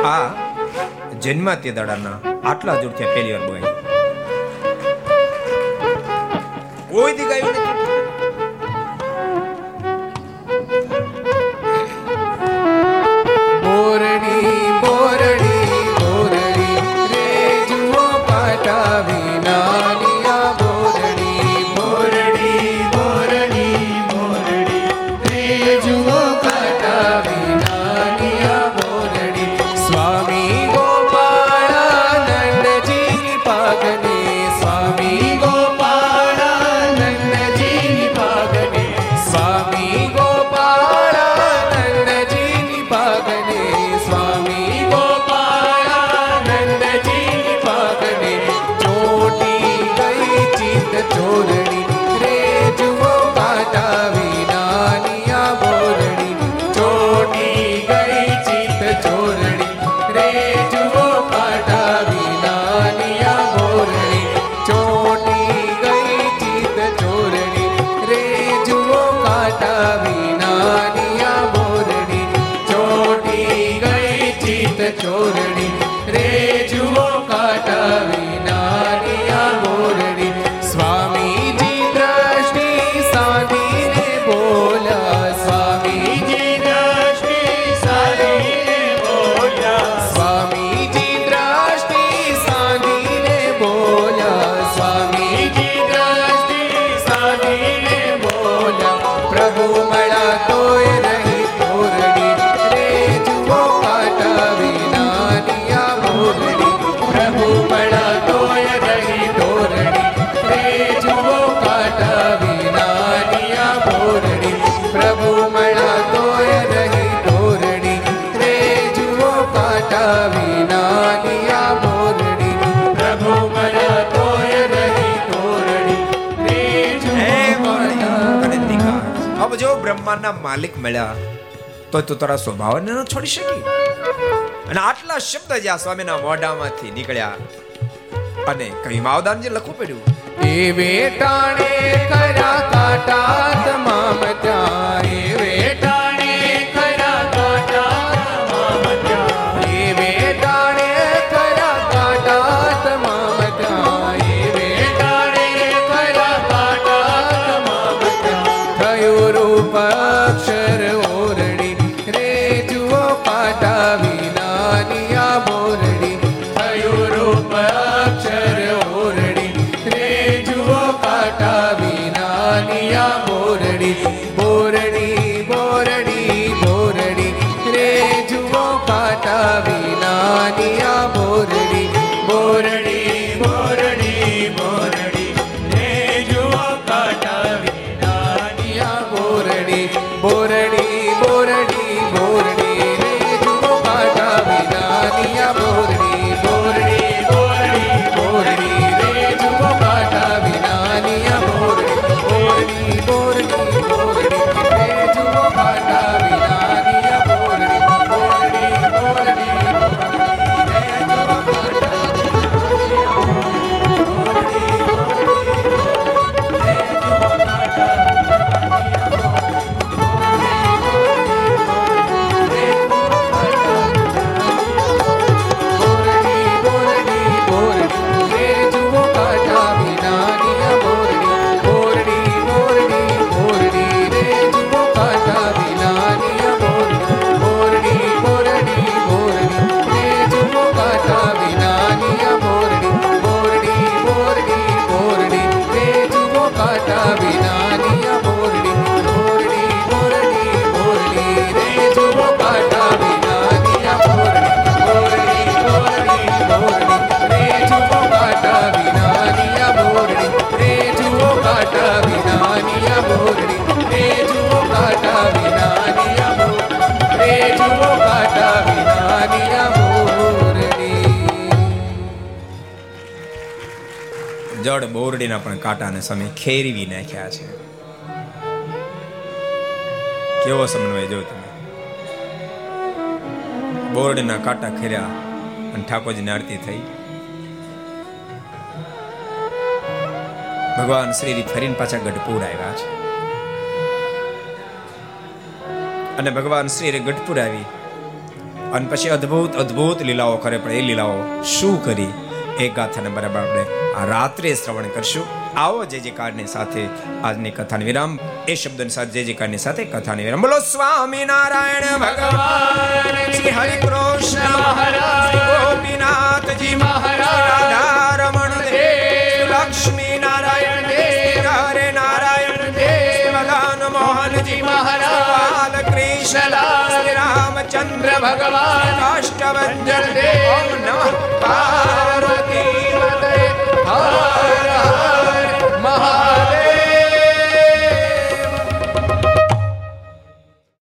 આ જન્મા તે દાડાના આટલા જોરથી પહેલી વાર બોલાય. કોઈ દી ગાયું તો મળ્યા. તો તું તારા સ્વભાવને ન છોડી શકી. અને આટલા શબ્દ જે આ સ્વામીના મોઢામાંથી નીકળ્યા. અને કઈ માવદાન જે લખવું પડ્યું. એ વેટાણે કર્યા કાટા તમામ ત્યાં બોરડીના પણ કાંટાને સમય ખેરવી નાખ્યા છે. કેવો સમન્વય જો તમે? બોરડીના કાંટા ખેર્યા અને ઠાકોરજીની આરતી થઈ. ભગવાન શ્રી ફરીને પાછા ગઢપુર આવ્યા છે. અને ભગવાન શ્રી ગઢપુર આવી. અને પછી અદ્ભુત અદ્ભુત લીલાઓ કરે, પણ એ લીલાઓ શું કરી? એ ગાથાને બરાબર આપણે આ રાત્રે શ્રવણ કરશું. આવો જે જે સાથે આજની કથાને વિરામ. એ શબ્દની સાથે જે જે કાળની સાથે કથાને વિરામ. બોલો, સ્વામી નારાયણ ભગવાન, શ્રી હરિ કૃષ્ણ મહારાજ ગોપીનાથજી મહારાજ રાધારમણ દેવ, લક્ષ્મી નારાયણ દેવ, હરે નારાયણ દેવ, મદન મોહનજી મહારાજ, શ્રી રામચંદ્ર ભગવાન, અષ્ટભંજન દેવ નમઃ પાર્વતી હર હર મહાદેવ